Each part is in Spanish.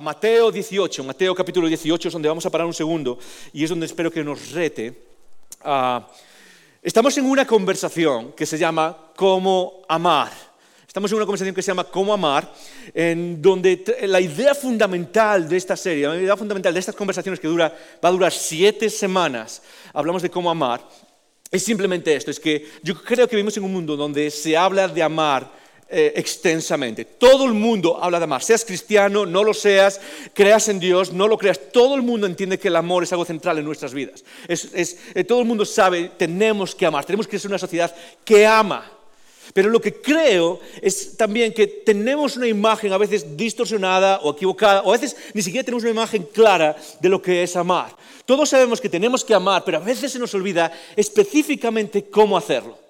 Mateo 18, Mateo capítulo 18 es donde vamos a parar un segundo y es donde espero que nos rete. Ah, estamos en una conversación que se llama Cómo amar. Estamos en una conversación que se llama Cómo amar, en donde la idea fundamental de esta serie, la idea fundamental de estas conversaciones que dura, va a durar siete semanas, hablamos de cómo amar, es simplemente esto, es que yo creo que vivimos en un mundo donde se habla de amar eh, extensamente. Todo el mundo habla de amar, seas cristiano, no lo seas, creas en Dios, no lo creas, todo el mundo entiende que el amor es algo central en nuestras vidas. Eh, todo el mundo sabe, tenemos que amar, tenemos que ser una sociedad que ama. Pero lo que creo es también que tenemos una imagen a veces distorsionada o equivocada, o a veces ni siquiera tenemos una imagen clara de lo que es amar. Todos sabemos que tenemos que amar, pero a veces se nos olvida específicamente cómo hacerlo.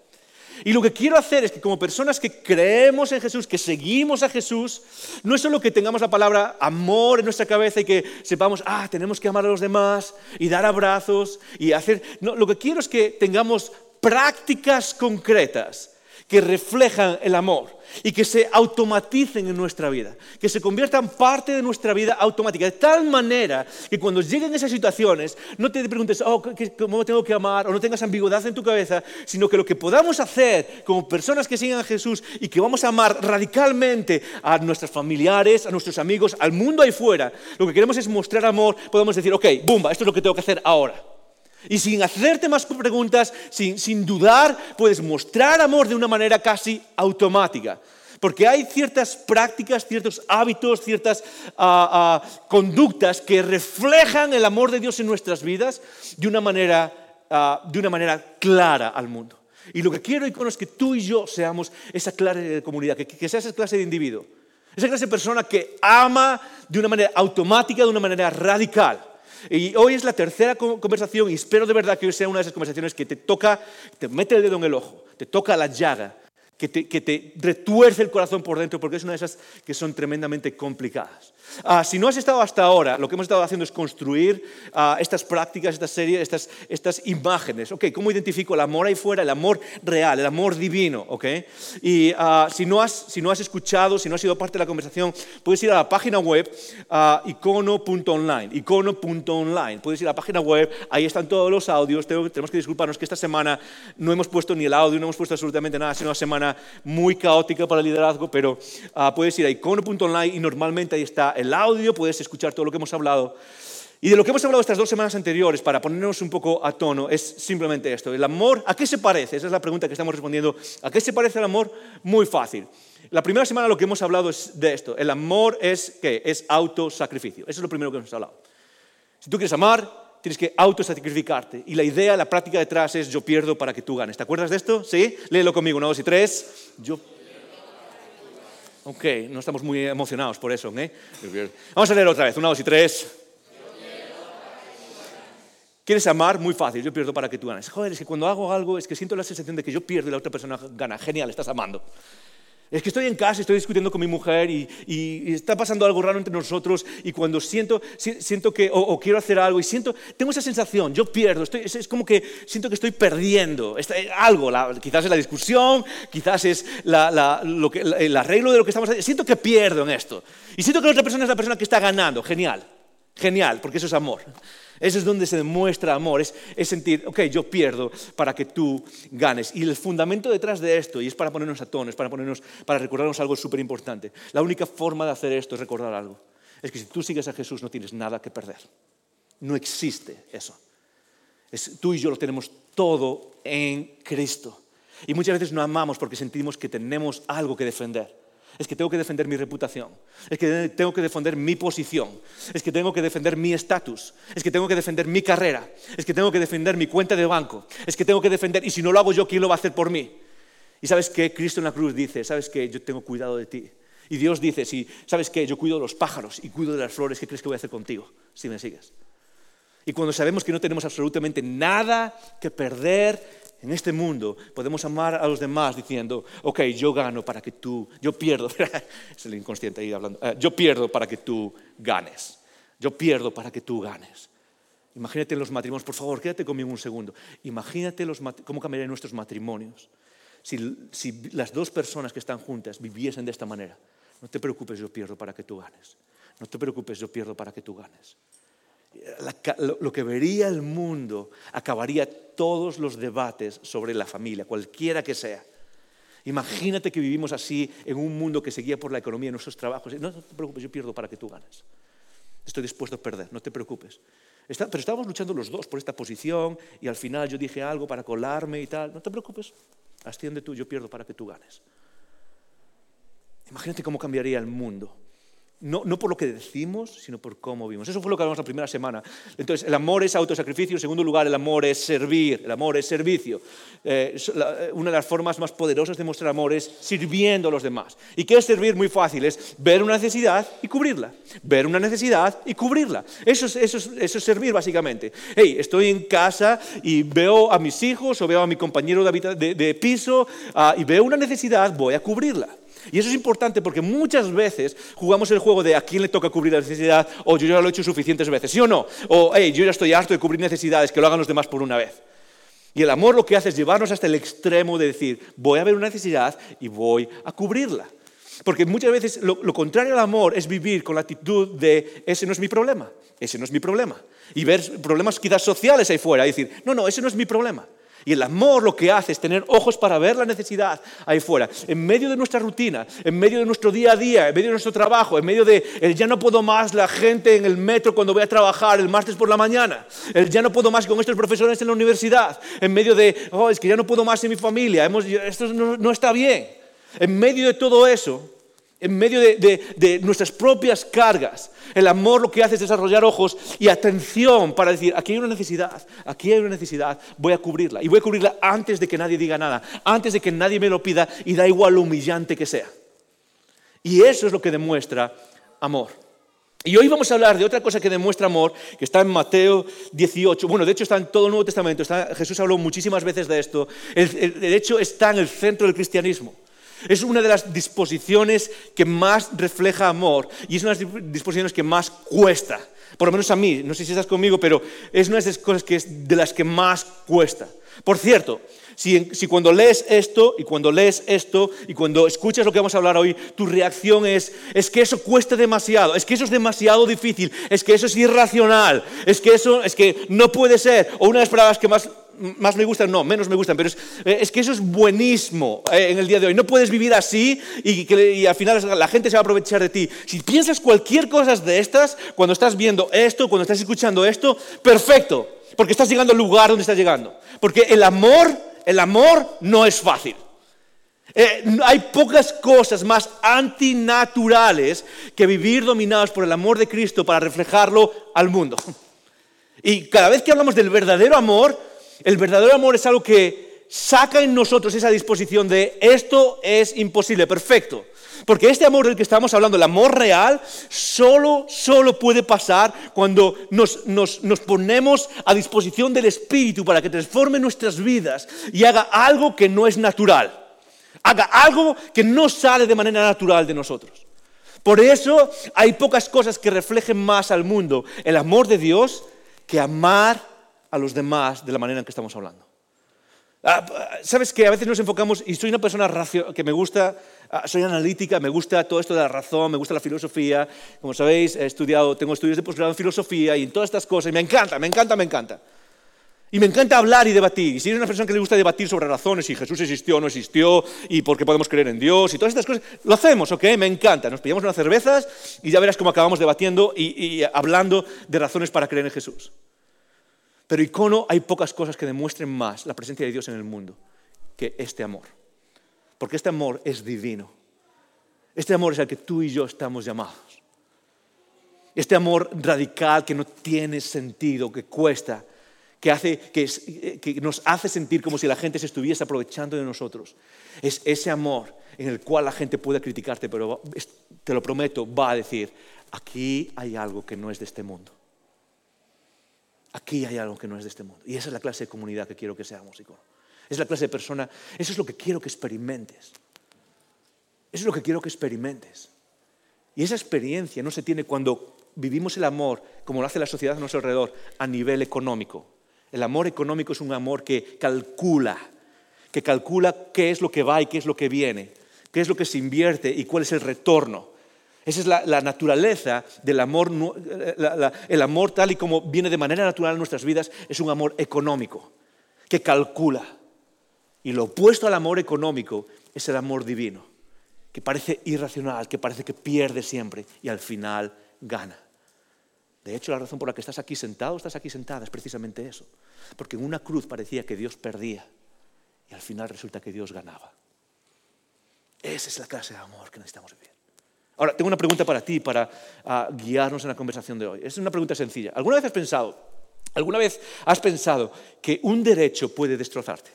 Y lo que quiero hacer es que como personas que creemos en Jesús, que seguimos a Jesús, no es solo que tengamos la palabra amor en nuestra cabeza y que sepamos, ah, tenemos que amar a los demás y dar abrazos y hacer... No, lo que quiero es que tengamos prácticas concretas que reflejan el amor y que se automaticen en nuestra vida, que se conviertan parte de nuestra vida automática, de tal manera que cuando lleguen esas situaciones no te preguntes, oh, ¿cómo tengo que amar? o no tengas ambigüedad en tu cabeza, sino que lo que podamos hacer como personas que siguen a Jesús y que vamos a amar radicalmente a nuestros familiares, a nuestros amigos, al mundo ahí fuera, lo que queremos es mostrar amor, podemos decir, ok, bumba, esto es lo que tengo que hacer ahora. Y sin hacerte más preguntas, sin, dudar, puedes mostrar amor de una manera casi automática. Porque hay ciertas prácticas, ciertos hábitos, ciertas ah, ah, conductas que reflejan el amor de Dios en nuestras vidas de una manera, ah, de una manera clara al mundo. Y lo que quiero, Icono, es que tú y yo seamos esa clase de comunidad, que, que sea esa clase de individuo. Esa clase de persona que ama de una manera automática, de una manera radical. Y hoy es la tercera conversación y espero de verdad que hoy sea una de esas conversaciones que te toca, te mete el dedo en el ojo, te toca la llaga, que te, que te retuerce el corazón por dentro, porque es una de esas que son tremendamente complicadas. Ah, si no has estado hasta ahora, lo que hemos estado haciendo es construir ah, estas prácticas, esta serie, estas, estas imágenes. Okay, ¿Cómo identifico el amor ahí fuera, el amor real, el amor divino? Okay? Y ah, si, no has, si no has escuchado, si no has sido parte de la conversación, puedes ir a la página web icono.online. Icono.online. Puedes ir a la página web, ahí están todos los audios. Tenemos que disculparnos que esta semana no hemos puesto ni el audio, no hemos puesto absolutamente nada. Ha sido una semana muy caótica para el liderazgo, pero puedes ir a icono.online y normalmente ahí está el audio, puedes escuchar todo lo que hemos hablado. Y de lo que hemos hablado estas dos semanas anteriores, para ponernos un poco a tono, es simplemente esto. El amor, ¿a qué se parece? Esa es la pregunta que estamos respondiendo. ¿A qué se parece el amor? Muy fácil. La primera semana lo que hemos hablado es de esto. El amor es ¿qué? Es autosacrificio. Eso es lo primero que hemos hablado. Si tú quieres amar, tienes que autosacrificarte. Y la idea, la práctica detrás es yo pierdo para que tú ganes. ¿Te acuerdas de esto? ¿Sí? Léelo conmigo, una, dos y tres. Yo Ok, no estamos muy emocionados por eso. ¿eh? Vamos a leer otra vez. Una, dos y tres. ¿Quieres amar? Muy fácil. Yo pierdo para que tú ganes. Joder, es que cuando hago algo es que siento la sensación de que yo pierdo y la otra persona gana. Genial, estás amando. Es que estoy en casa, estoy discutiendo con mi mujer y, está pasando algo raro entre nosotros y cuando siento, siento que, o, quiero hacer algo y siento, tengo esa sensación, yo pierdo, es, como que siento que estoy perdiendo algo, quizás es la discusión, quizás es lo que, el arreglo de lo que estamos haciendo, siento que pierdo en esto. Y siento que la otra persona es la persona que está ganando, genial, genial, porque eso es amor. Eso es donde se demuestra amor, es, sentir, ok, yo pierdo para que tú ganes. Y el fundamento detrás de esto, y es para ponernos a tono, es para, ponernos, para recordarnos algo súper importante. La única forma de hacer esto es recordar algo. Es que si tú sigues a Jesús no tienes nada que perder. No existe eso. Es, tú y yo lo tenemos todo en Cristo. Y muchas veces no amamos porque sentimos que tenemos algo que defender es que tengo que defender mi reputación, es que tengo que defender mi posición, es que tengo que defender mi estatus, es que tengo que defender mi carrera, es que tengo que defender mi cuenta de banco, es que tengo que defender, y si no lo hago yo, ¿quién lo va a hacer por mí? Y sabes que Cristo en la cruz dice, sabes que yo tengo cuidado de ti. Y Dios dice, si sabes que yo cuido de los pájaros y cuido de las flores, ¿qué crees que voy a hacer contigo si me sigues? Y cuando sabemos que no tenemos absolutamente nada que perder en este mundo, podemos amar a los demás diciendo, ok, yo gano para que tú, yo pierdo, es el inconsciente ahí hablando, eh, yo pierdo para que tú ganes, yo pierdo para que tú ganes. Imagínate los matrimonios, por favor, quédate conmigo un segundo. Imagínate los, cómo cambiarían nuestros matrimonios si, si las dos personas que están juntas viviesen de esta manera. No te preocupes, yo pierdo para que tú ganes. No te preocupes, yo pierdo para que tú ganes. Lo que vería el mundo acabaría todos los debates sobre la familia, cualquiera que sea. Imagínate que vivimos así en un mundo que seguía por la economía, nuestros trabajos. No, te preocupes, yo pierdo para que tú ganes. Estoy dispuesto a perder, no te preocupes pero estábamos luchando los dos por esta posición y al final yo dije algo para colarme y tal. No te preocupes, asciende tú, yo pierdo para que tú ganes. Imagínate cómo cambiaría el mundo no, no, por lo que decimos, sino por cómo vivimos. Eso fue lo que hablamos la primera semana. Entonces, el amor es autosacrificio. En segundo lugar, el amor es servir. El amor es servicio. Eh, eh, una de las formas más poderosas de mostrar amor es sirviendo a los demás. ¿Y qué es servir? Muy fácil. Es ver una necesidad y cubrirla. Ver una necesidad y cubrirla. Eso es, eso eso es servir, básicamente. Hey, estoy en casa y veo a mis hijos o veo a mi compañero de, de, piso ah, y veo una necesidad, voy a cubrirla. Y eso es importante porque muchas veces jugamos el juego de a quién le toca cubrir la necesidad o yo ya lo he hecho suficientes veces, ¿sí o no? O hey, yo ya estoy harto de cubrir necesidades, que lo hagan los demás por una vez. Y el amor lo que hace es llevarnos hasta el extremo de decir, voy a ver una necesidad y voy a cubrirla. Porque muchas veces lo, lo, contrario al amor es vivir con la actitud de ese no es mi problema, ese no es mi problema. Y ver problemas quizás sociales ahí fuera y decir, no, no, ese no es mi problema. Y el amor lo que hace es tener ojos para ver la necesidad ahí fuera, en medio de nuestra rutina, en medio de nuestro día a día, en medio de nuestro trabajo, en medio de el ya no puedo más la gente en el metro cuando voy a trabajar el martes por la mañana, el ya no puedo más con estos profesores en la universidad, en medio de, oh, es que ya no puedo más en mi familia, esto no está bien. En medio de todo eso, en medio de, nuestras propias cargas. El amor lo que hace es desarrollar ojos y atención para decir, aquí hay una necesidad, aquí hay una necesidad, voy a cubrirla. Y voy a cubrirla antes de que nadie diga nada, antes de que nadie me lo pida y da igual lo humillante que sea. Y eso es lo que demuestra amor. Y hoy vamos a hablar de otra cosa que demuestra amor, que está en Mateo 18. Bueno, de hecho está en todo el Nuevo Testamento. Jesús habló muchísimas veces de esto. de hecho está en el centro del cristianismo. Es una de las disposiciones que más refleja amor y es una de las disposiciones que más cuesta. Por lo menos a mí, no sé si estás conmigo, pero es una de las cosas que es de las que más cuesta. Por cierto, si, si, cuando lees esto y cuando lees esto y cuando escuchas lo que vamos a hablar hoy, tu reacción es, es que eso cuesta demasiado, es que eso es demasiado difícil, es que eso es irracional, es que eso es que no puede ser, o una de las palabras que más más me gustan, no, menos me gustan, pero es, eh, que eso es buenísimo eh, en el día de hoy. No puedes vivir así y, al final la gente se va a aprovechar de ti. Si piensas cualquier cosa de estas, cuando estás viendo esto, cuando estás escuchando esto, perfecto, porque estás llegando al lugar donde estás llegando. Porque el amor, el amor no es fácil. Eh, hay pocas cosas más antinaturales que vivir dominados por el amor de Cristo para reflejarlo al mundo. Y cada vez que hablamos del verdadero amor, el verdadero amor es algo que saca en nosotros esa disposición de esto es imposible, perfecto. Porque este amor del que estamos hablando, el amor real, solo, solo puede pasar cuando nos, nos, ponemos a disposición del Espíritu para que transforme nuestras vidas y haga algo que no es natural. Haga algo que no sale de manera natural de nosotros. Por eso hay pocas cosas que reflejen más al mundo el amor de Dios que amar a los demás de la manera en que estamos hablando. Ah, Sabes que a veces nos enfocamos, y soy una persona que me gusta, ah, soy analítica, me gusta todo esto de la razón, me gusta la filosofía. Como sabéis, he estudiado, tengo estudios de posgrado en filosofía y en todas estas cosas, y me encanta, me encanta, me encanta. Y me encanta hablar y debatir. Y si eres una persona que le gusta debatir sobre razones, si Jesús existió o no existió, y por qué podemos creer en Dios, y todas estas cosas, lo hacemos, ¿ok? Me encanta. Nos pillamos unas cervezas y ya verás cómo acabamos debatiendo y hablando de razones para creer en Jesús. Pero icono hay pocas cosas que demuestren más la presencia de Dios en el mundo que este amor. Porque este amor es divino. Este amor es al que tú y yo estamos llamados. Este amor radical que no tiene sentido, que cuesta, que, hace, que, nos hace sentir como si la gente se estuviese aprovechando de nosotros. Es ese amor en el cual la gente puede criticarte, pero te lo prometo, va a decir, aquí hay algo que no es de este mundo. Aquí hay algo que no es de este mundo. Y esa es la clase de comunidad que quiero que seamos, Esa Es la clase de persona, eso es lo que quiero que experimentes. Eso es lo que quiero que experimentes. Y esa experiencia no se tiene cuando vivimos el amor, como lo hace la sociedad a nuestro alrededor, a nivel económico. El amor económico es un amor que calcula, que calcula qué es lo que va y qué es lo que viene, qué es lo que se invierte y cuál es el retorno. Esa es la, naturaleza del amor, el amor tal y como viene de manera natural en nuestras vidas, es un amor económico, que calcula. Y lo opuesto al amor económico es el amor divino, que parece irracional, que parece que pierde siempre y al final gana. De hecho, la razón por la que estás aquí sentado, estás aquí sentada, es precisamente eso. Porque en una cruz parecía que Dios perdía y al final resulta que Dios ganaba. Esa es la clase de amor que necesitamos vivir. Ahora, tengo una pregunta para ti, para ah, guiarnos en la conversación de hoy. Es una pregunta sencilla. ¿Alguna vez has pensado, alguna vez has pensado que un derecho puede destrozarte?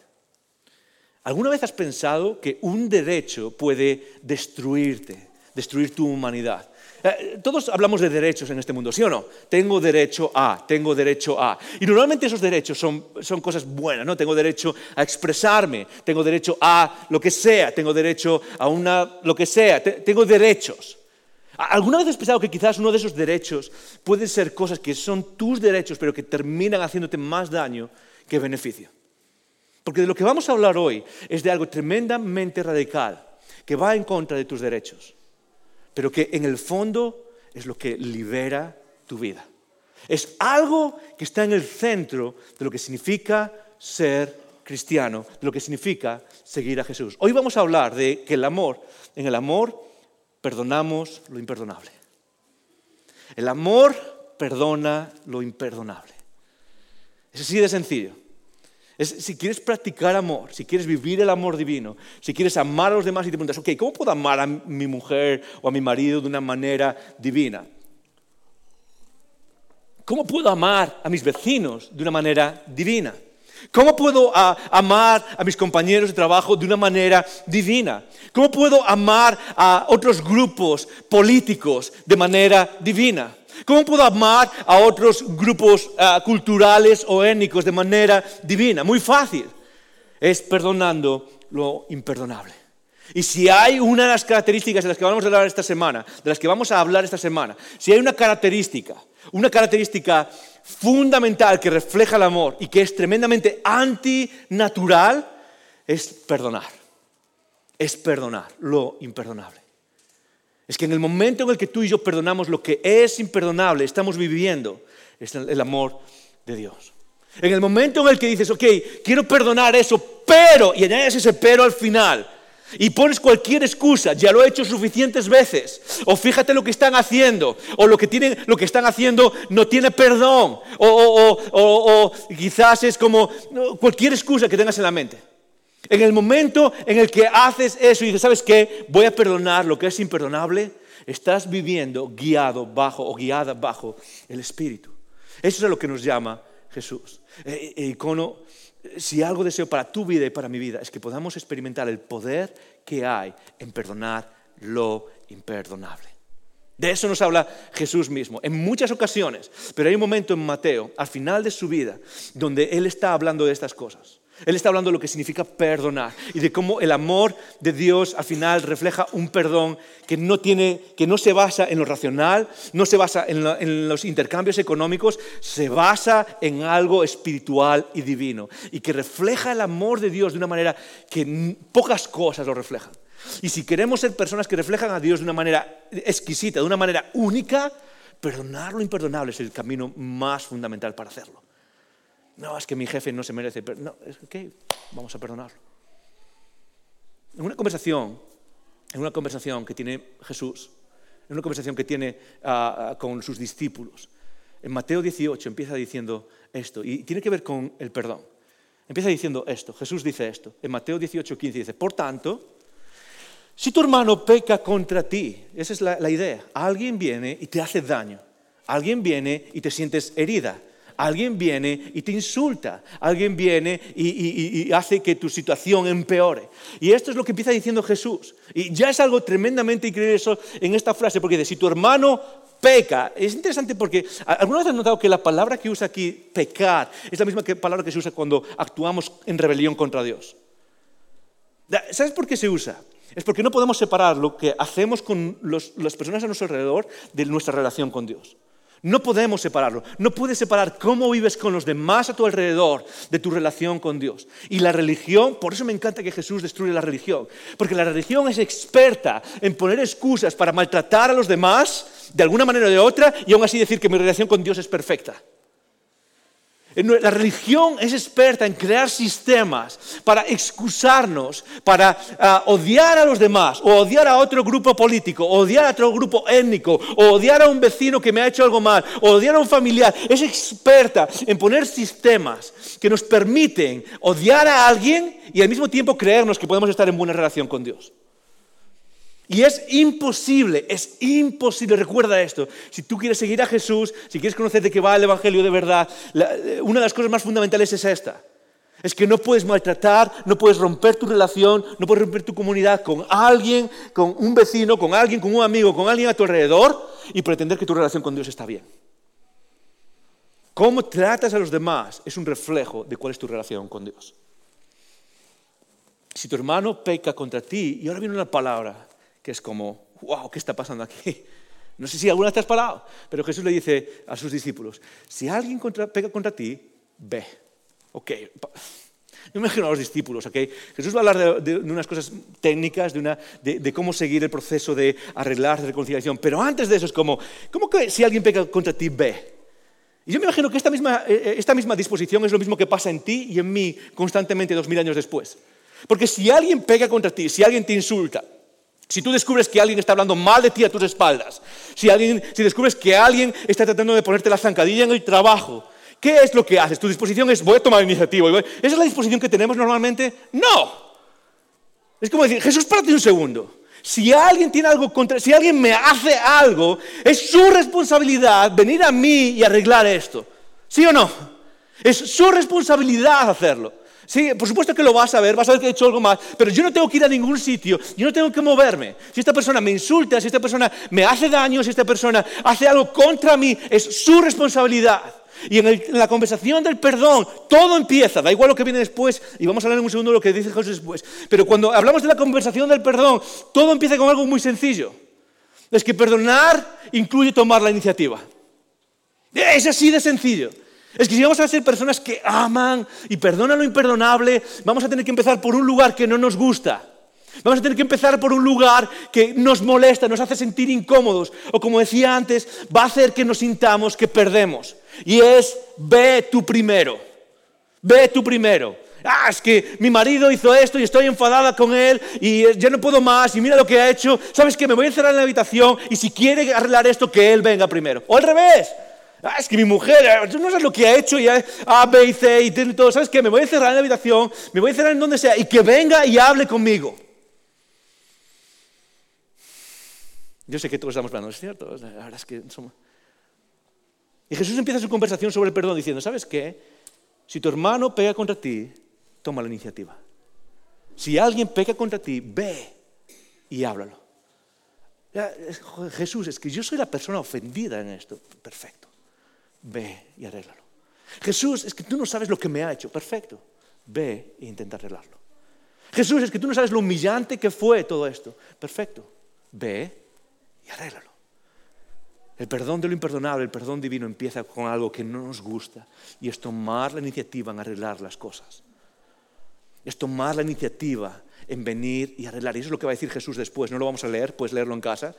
¿Alguna vez has pensado que un derecho puede destruirte, destruir tu humanidad? Eh, todos hablamos de derechos en este mundo, ¿sí o no? Tengo derecho a, tengo derecho a. Y normalmente esos derechos son, son cosas buenas, ¿no? Tengo derecho a expresarme, tengo derecho a lo que sea, tengo derecho a una, lo que sea, tengo derechos. ¿Alguna vez has pensado que quizás uno de esos derechos puede ser cosas que son tus derechos, pero que terminan haciéndote más daño que beneficio? Porque de lo que vamos a hablar hoy es de algo tremendamente radical, que va en contra de tus derechos pero que en el fondo es lo que libera tu vida. Es algo que está en el centro de lo que significa ser cristiano, de lo que significa seguir a Jesús. Hoy vamos a hablar de que el amor, en el amor perdonamos lo imperdonable. El amor perdona lo imperdonable. Es así de sencillo si quieres practicar amor, si quieres vivir el amor divino, si quieres amar a los demás y te preguntas, ok, ¿cómo puedo amar a mi mujer o a mi marido de una manera divina? ¿Cómo puedo amar a mis vecinos de una manera divina? ¿Cómo puedo amar a mis compañeros de trabajo de una manera divina? ¿Cómo puedo amar a otros grupos políticos de manera divina? ¿Cómo puedo amar a otros grupos ah, culturales o étnicos de manera divina? Muy fácil. Es perdonando lo imperdonable. Y si hay una de las características de las que vamos a hablar esta semana, de las que vamos a hablar esta semana, si hay una característica, una característica fundamental que refleja el amor y que es tremendamente antinatural, es perdonar. Es perdonar lo imperdonable. Es que en el momento en el que tú y yo perdonamos lo que es imperdonable, estamos viviendo el amor de Dios. En el momento en el que dices, ok, quiero perdonar eso, pero, y añades ese pero al final, y pones cualquier excusa, ya lo he hecho suficientes veces, o fíjate lo que están haciendo, o lo que, tienen, lo que están haciendo no tiene perdón, o, o quizás es como cualquier excusa que tengas en la mente. En el momento en el que haces eso y dices, ¿sabes qué? Voy a perdonar lo que es imperdonable, estás viviendo guiado bajo o guiada bajo el Espíritu. Eso es lo que nos llama Jesús. El eh, icono, si algo deseo para tu vida y para mi vida, es que podamos experimentar el poder que hay en perdonar lo imperdonable. De eso nos habla Jesús mismo, en muchas ocasiones, pero hay un momento en Mateo, al final de su vida, donde Él está hablando de estas cosas. Él está hablando de lo que significa perdonar y de cómo el amor de Dios al final refleja un perdón que no, tiene, que no se basa en lo racional, no se basa en, en, los intercambios económicos, se basa en algo espiritual y divino y que refleja el amor de Dios de una manera que pocas cosas lo reflejan. Y si queremos ser personas que reflejan a Dios de una manera exquisita, de una manera única, perdonar lo imperdonable es el camino más fundamental para hacerlo. No, es que mi jefe no se merece. No, es que vamos a perdonarlo. En una conversación, en una conversación que tiene Jesús, en una conversación que tiene ah, ah, con sus discípulos, en Mateo 18 empieza diciendo esto, y tiene que ver con el perdón. Empieza diciendo esto, Jesús dice esto, en Mateo 18, 15 dice, por tanto, si tu hermano peca contra ti, esa es la idea, alguien viene y te hace daño, alguien viene y te sientes herida, alguien viene y te insulta, alguien viene y, hace que tu situación empeore. Y esto es lo que empieza diciendo Jesús. Y ya es algo tremendamente increíble eso en esta frase, porque dice, si tu hermano peca, es interesante porque alguna vez has notado que la palabra que usa aquí, pecar, es la misma que, palabra que se usa cuando actuamos en rebelión contra Dios. ¿Sabes por qué se usa? Es porque no podemos separar lo que hacemos con las personas a nuestro alrededor de nuestra relación con Dios. No podemos separarlo. No puedes separar cómo vives con los demás a tu alrededor de tu relación con Dios. Y la religión, por eso me encanta que Jesús destruye la religión, porque la religión es experta en poner excusas para maltratar a los demás de alguna manera o de otra y aún así decir que mi relación con Dios es perfecta. La religión es experta en crear sistemas para excusarnos, para ah, odiar a los demás, o odiar a otro grupo político, o odiar a otro grupo étnico, o odiar a un vecino que me ha hecho algo mal, o odiar a un familiar. Es experta en poner sistemas que nos permiten odiar a alguien y al mismo tiempo creernos que podemos estar en buena relación con Dios. Y es imposible, es imposible, recuerda esto, si tú quieres seguir a Jesús, si quieres conocer de qué va el Evangelio de verdad, una de las cosas más fundamentales es esta. Es que no puedes maltratar, no puedes romper tu relación, no puedes romper tu comunidad con alguien, con un vecino, con alguien, con un amigo, con alguien a tu alrededor y pretender que tu relación con Dios está bien. Cómo tratas a los demás es un reflejo de cuál es tu relación con Dios. Si tu hermano peca contra ti, y ahora viene una palabra, que es como, wow, ¿qué está pasando aquí? No sé si alguna vez te has parado, pero Jesús le dice a sus discípulos, si alguien pega contra ti, ve. Ok, yo me imagino a los discípulos, ¿ok? Jesús va a hablar de, unas cosas técnicas, de, una, de, cómo seguir el proceso de arreglar, de reconciliación, pero antes de eso es como, ¿cómo que si alguien pega contra ti, ve? Y yo me imagino que esta misma, eh, eh, esta misma disposición es lo mismo que pasa en ti y en mí constantemente dos mil años después. Porque si alguien pega contra ti, si alguien te insulta, si tú descubres que alguien está hablando mal de ti a tus espaldas, si, alguien, si descubres que alguien está tratando de ponerte la zancadilla en el trabajo, ¿qué es lo que haces? ¿Tu disposición es voy a tomar iniciativa? ¿Esa es la disposición que tenemos normalmente? No. Es como decir, Jesús, párate un segundo. Si alguien tiene algo contra, si alguien me hace algo, es su responsabilidad venir a mí y arreglar esto. ¿Sí o no? Es su responsabilidad hacerlo. Sí, por supuesto que lo vas a ver, vas a ver que he hecho algo mal, pero yo no tengo que ir a ningún sitio, yo no tengo que moverme. Si esta persona me insulta, si esta persona me hace daño, si esta persona hace algo contra mí, es su responsabilidad. Y en, la conversación del perdón, todo empieza, da igual lo que viene después, y vamos a hablar en un segundo lo que dice Jesús después. Pero cuando hablamos de la conversación del perdón, todo empieza con algo muy sencillo. Es que perdonar incluye tomar la iniciativa. Es así de sencillo. Es que si vamos a ser personas que aman y perdonan lo imperdonable, vamos a tener que empezar por un lugar que no nos gusta. Vamos a tener que empezar por un lugar que nos molesta, nos hace sentir incómodos. O como decía antes, va a hacer que nos sintamos que perdemos. Y es, ve tú primero. Ve tú primero. Ah, es que mi marido hizo esto y estoy enfadada con él y ya no puedo más y mira lo que ha hecho. ¿Sabes qué? Me voy a encerrar en la habitación y si quiere arreglar esto, que él venga primero. O al revés. Ah, es que mi mujer, eh, tú no sabes lo que ha hecho, y A, B y C y todo. ¿Sabes qué? Me voy a encerrar en la habitación, me voy a encerrar en donde sea y que venga y hable conmigo. Yo sé que todos estamos hablando, es cierto. La verdad es que. Y Jesús empieza su conversación sobre el perdón diciendo, ¿sabes qué? Si tu hermano pega contra ti, toma la iniciativa. Si alguien pega contra ti, ve y háblalo. Jesús, es que yo soy la persona ofendida en esto. Perfecto ve y arréglalo. Jesús, es que tú no sabes lo que me ha hecho. Perfecto, ve e intenta arreglarlo. Jesús, es que tú no sabes lo humillante que fue todo esto. Perfecto, ve y arréglalo. El perdón de lo imperdonable, el perdón divino empieza con algo que no nos gusta y es tomar la iniciativa en arreglar las cosas. Es tomar la iniciativa en venir y arreglar. Y eso es lo que va a decir Jesús después. No lo vamos a leer, puedes leerlo en casa.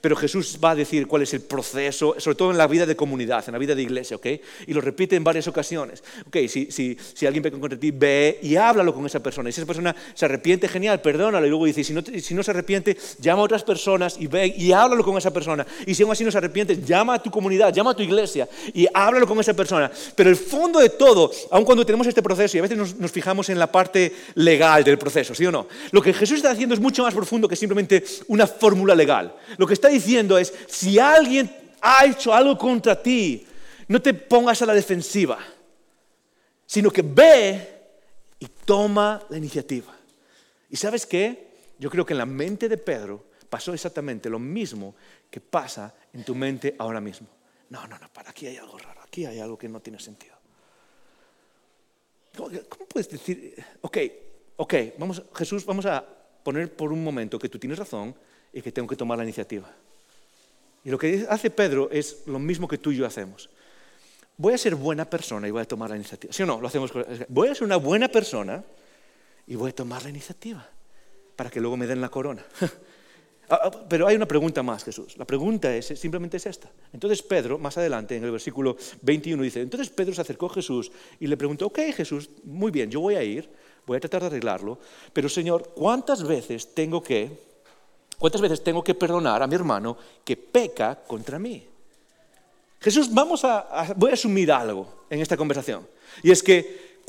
Pero Jesús va a decir cuál es el proceso, sobre todo en la vida de comunidad, en la vida de iglesia, ¿ok? Y lo repite en varias ocasiones. Ok, si, si, si alguien peca contra ti, ve y háblalo con esa persona. Y si esa persona se arrepiente, genial, perdónalo. Y luego dice, si no, si no se arrepiente, llama a otras personas y ve y háblalo con esa persona. Y si aún así no se arrepiente, llama a tu comunidad, llama a tu iglesia y háblalo con esa persona. Pero el fondo de todo, aun cuando tenemos este proceso, y a veces nos, nos fijamos en la parte legal del proceso, ¿sí o no? Lo que Jesús está haciendo es mucho más profundo que simplemente una fórmula legal. Lo que está diciendo es, si alguien ha hecho algo contra ti, no te pongas a la defensiva, sino que ve y toma la iniciativa. ¿Y sabes qué? Yo creo que en la mente de Pedro pasó exactamente lo mismo que pasa en tu mente ahora mismo. No, no, no, para, aquí hay algo raro, aquí hay algo que no tiene sentido. ¿Cómo, puedes decir, ok, ok, vamos, Jesús, vamos a poner por un momento que tú tienes razón y que tengo que tomar la iniciativa? Y lo que hace Pedro es lo mismo que tú y yo hacemos. Voy a ser buena persona y voy a tomar la iniciativa. ¿Sí o no? Lo hacemos. Voy a ser una buena persona y voy a tomar la iniciativa para que luego me den la corona. Ah, ah, pero hay una pregunta más, Jesús. La pregunta es, simplemente es esta. Entonces Pedro, más adelante, en el versículo 21, dice, entonces Pedro se acercó a Jesús y le preguntó, ok Jesús, muy bien, yo voy a ir, voy a tratar de arreglarlo, pero Señor, ¿cuántas veces tengo que, cuántas veces tengo que perdonar a mi hermano que peca contra mí? Jesús, vamos a, voy a asumir algo en esta conversación. Y es que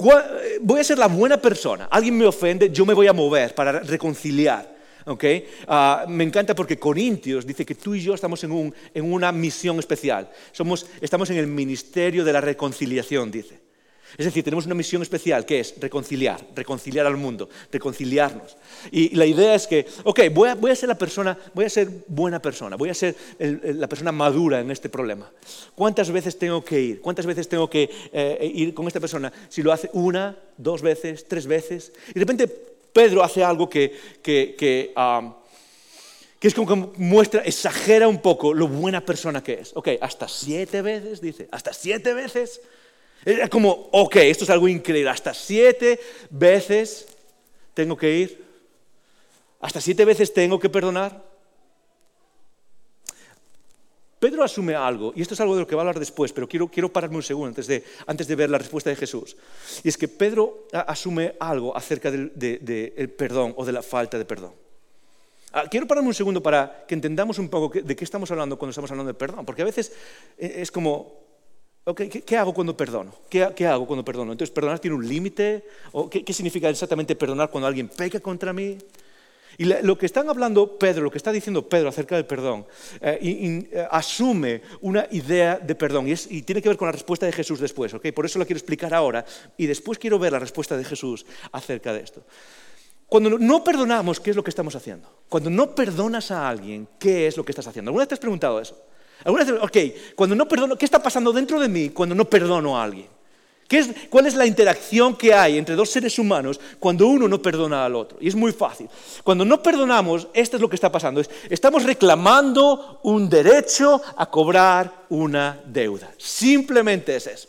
voy a ser la buena persona. Alguien me ofende, yo me voy a mover para reconciliar. Okay? Ah, me encanta porque Corintios dice que tú y yo estamos en, en una misión especial. Somos, estamos en el ministerio de la reconciliación, dice. Es decir, tenemos una misión especial que es reconciliar, reconciliar al mundo, reconciliarnos. Y la idea es que, ok, voy a, ser la persona, voy a ser buena persona, voy a ser la persona madura en este problema. ¿Cuántas veces tengo que ir? ¿Cuántas veces tengo que eh, ir con esta persona? Si lo hace una, dos veces, tres veces. Y de repente Pedro hace algo que, que, que es como que muestra, exagera un poco lo buena persona que es. Ok, hasta siete veces, dice, hasta siete veces. Era como, ok, esto es algo increíble, hasta siete veces tengo que ir, hasta siete veces tengo que perdonar. Pedro asume algo, y esto es algo de lo que va a hablar después, pero quiero, quiero pararme un segundo antes de, antes de ver la respuesta de Jesús. Y es que Pedro asume algo acerca del perdón o de la falta de perdón. Ah, quiero pararme un segundo para que entendamos un poco de qué estamos hablando cuando estamos hablando de perdón, porque a veces eh, es como, ¿qué, hago cuando perdono? ¿Qué, hago cuando perdono? Entonces, ¿perdonar tiene un límite? qué, qué, significa exactamente perdonar cuando alguien peca contra mí? Y lo que están hablando Pedro, lo que está diciendo Pedro acerca del perdón, eh, eh, asume una idea de perdón y, tiene que ver con la respuesta de Jesús después. Por eso la quiero explicar ahora y después quiero ver la respuesta de Jesús acerca de esto. Cuando no perdonamos, ¿qué es lo que estamos haciendo? Cuando no perdonas a alguien, ¿qué es lo que estás haciendo? ¿Alguna vez te has preguntado eso? ¿Alguna vez, ok, cuando no perdono, ¿qué está pasando dentro de mí cuando no perdono a alguien? ¿Cuál es la interacción que hay entre dos seres humanos cuando uno no perdona al otro? Y es muy fácil. Cuando no perdonamos, esto es lo que está pasando. estamos reclamando un derecho a cobrar una deuda. Simplemente es eso.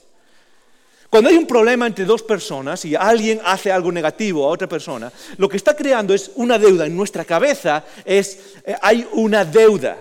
Cuando hay un problema entre dos personas y alguien hace algo negativo a otra persona, lo que está creando es una deuda en nuestra cabeza, es, eh, hay una deuda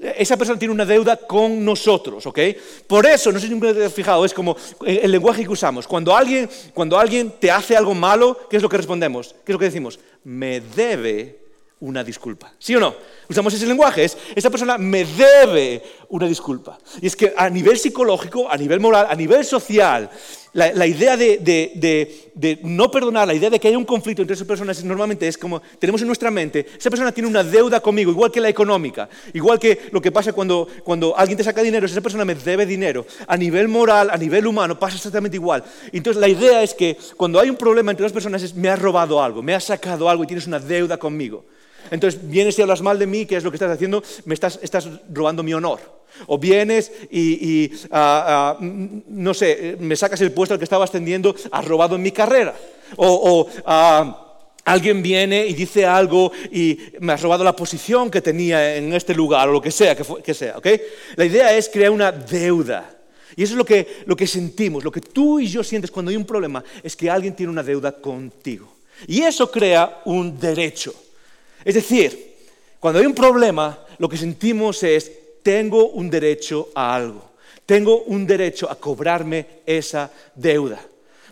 esa persona tiene una deuda con nosotros, ¿ok? Por eso, no sé si nunca te has fijado, es como el lenguaje que usamos. Cuando alguien, cuando alguien te hace algo malo, ¿qué es lo que respondemos? ¿Qué es lo que decimos? Me debe una disculpa. ¿Sí o no? Usamos ese lenguaje. Es, esa persona me debe una disculpa. Y es que a nivel psicológico, a nivel moral, a nivel social, la, idea de, no perdonar, la idea de que hay un conflicto entre esas personas normalmente es como tenemos en nuestra mente, esa persona tiene una deuda conmigo, igual que la económica, igual que lo que pasa cuando, alguien te saca dinero, esa persona me debe dinero. A nivel moral, a nivel humano, pasa exactamente igual. Entonces la idea es que cuando hay un problema entre dos personas me has robado algo, me has sacado algo y tienes una deuda conmigo. Entonces vienes y hablas mal de mí, ¿qué es lo que estás haciendo? Me estás, robando mi honor. O vienes y, ah, ah, no sé, me sacas el puesto al que estaba ascendiendo, has robado en mi carrera. O, ah, alguien viene y dice algo y me has robado la posición que tenía en este lugar o lo que sea, que, sea, ¿ok? La idea es crear una deuda. Y eso es lo que, lo que sentimos, lo que tú y yo sientes cuando hay un problema, es que alguien tiene una deuda contigo. Y eso crea un derecho. Es decir, cuando hay un problema, lo que sentimos es, tengo un derecho a algo, tengo un derecho a cobrarme esa deuda.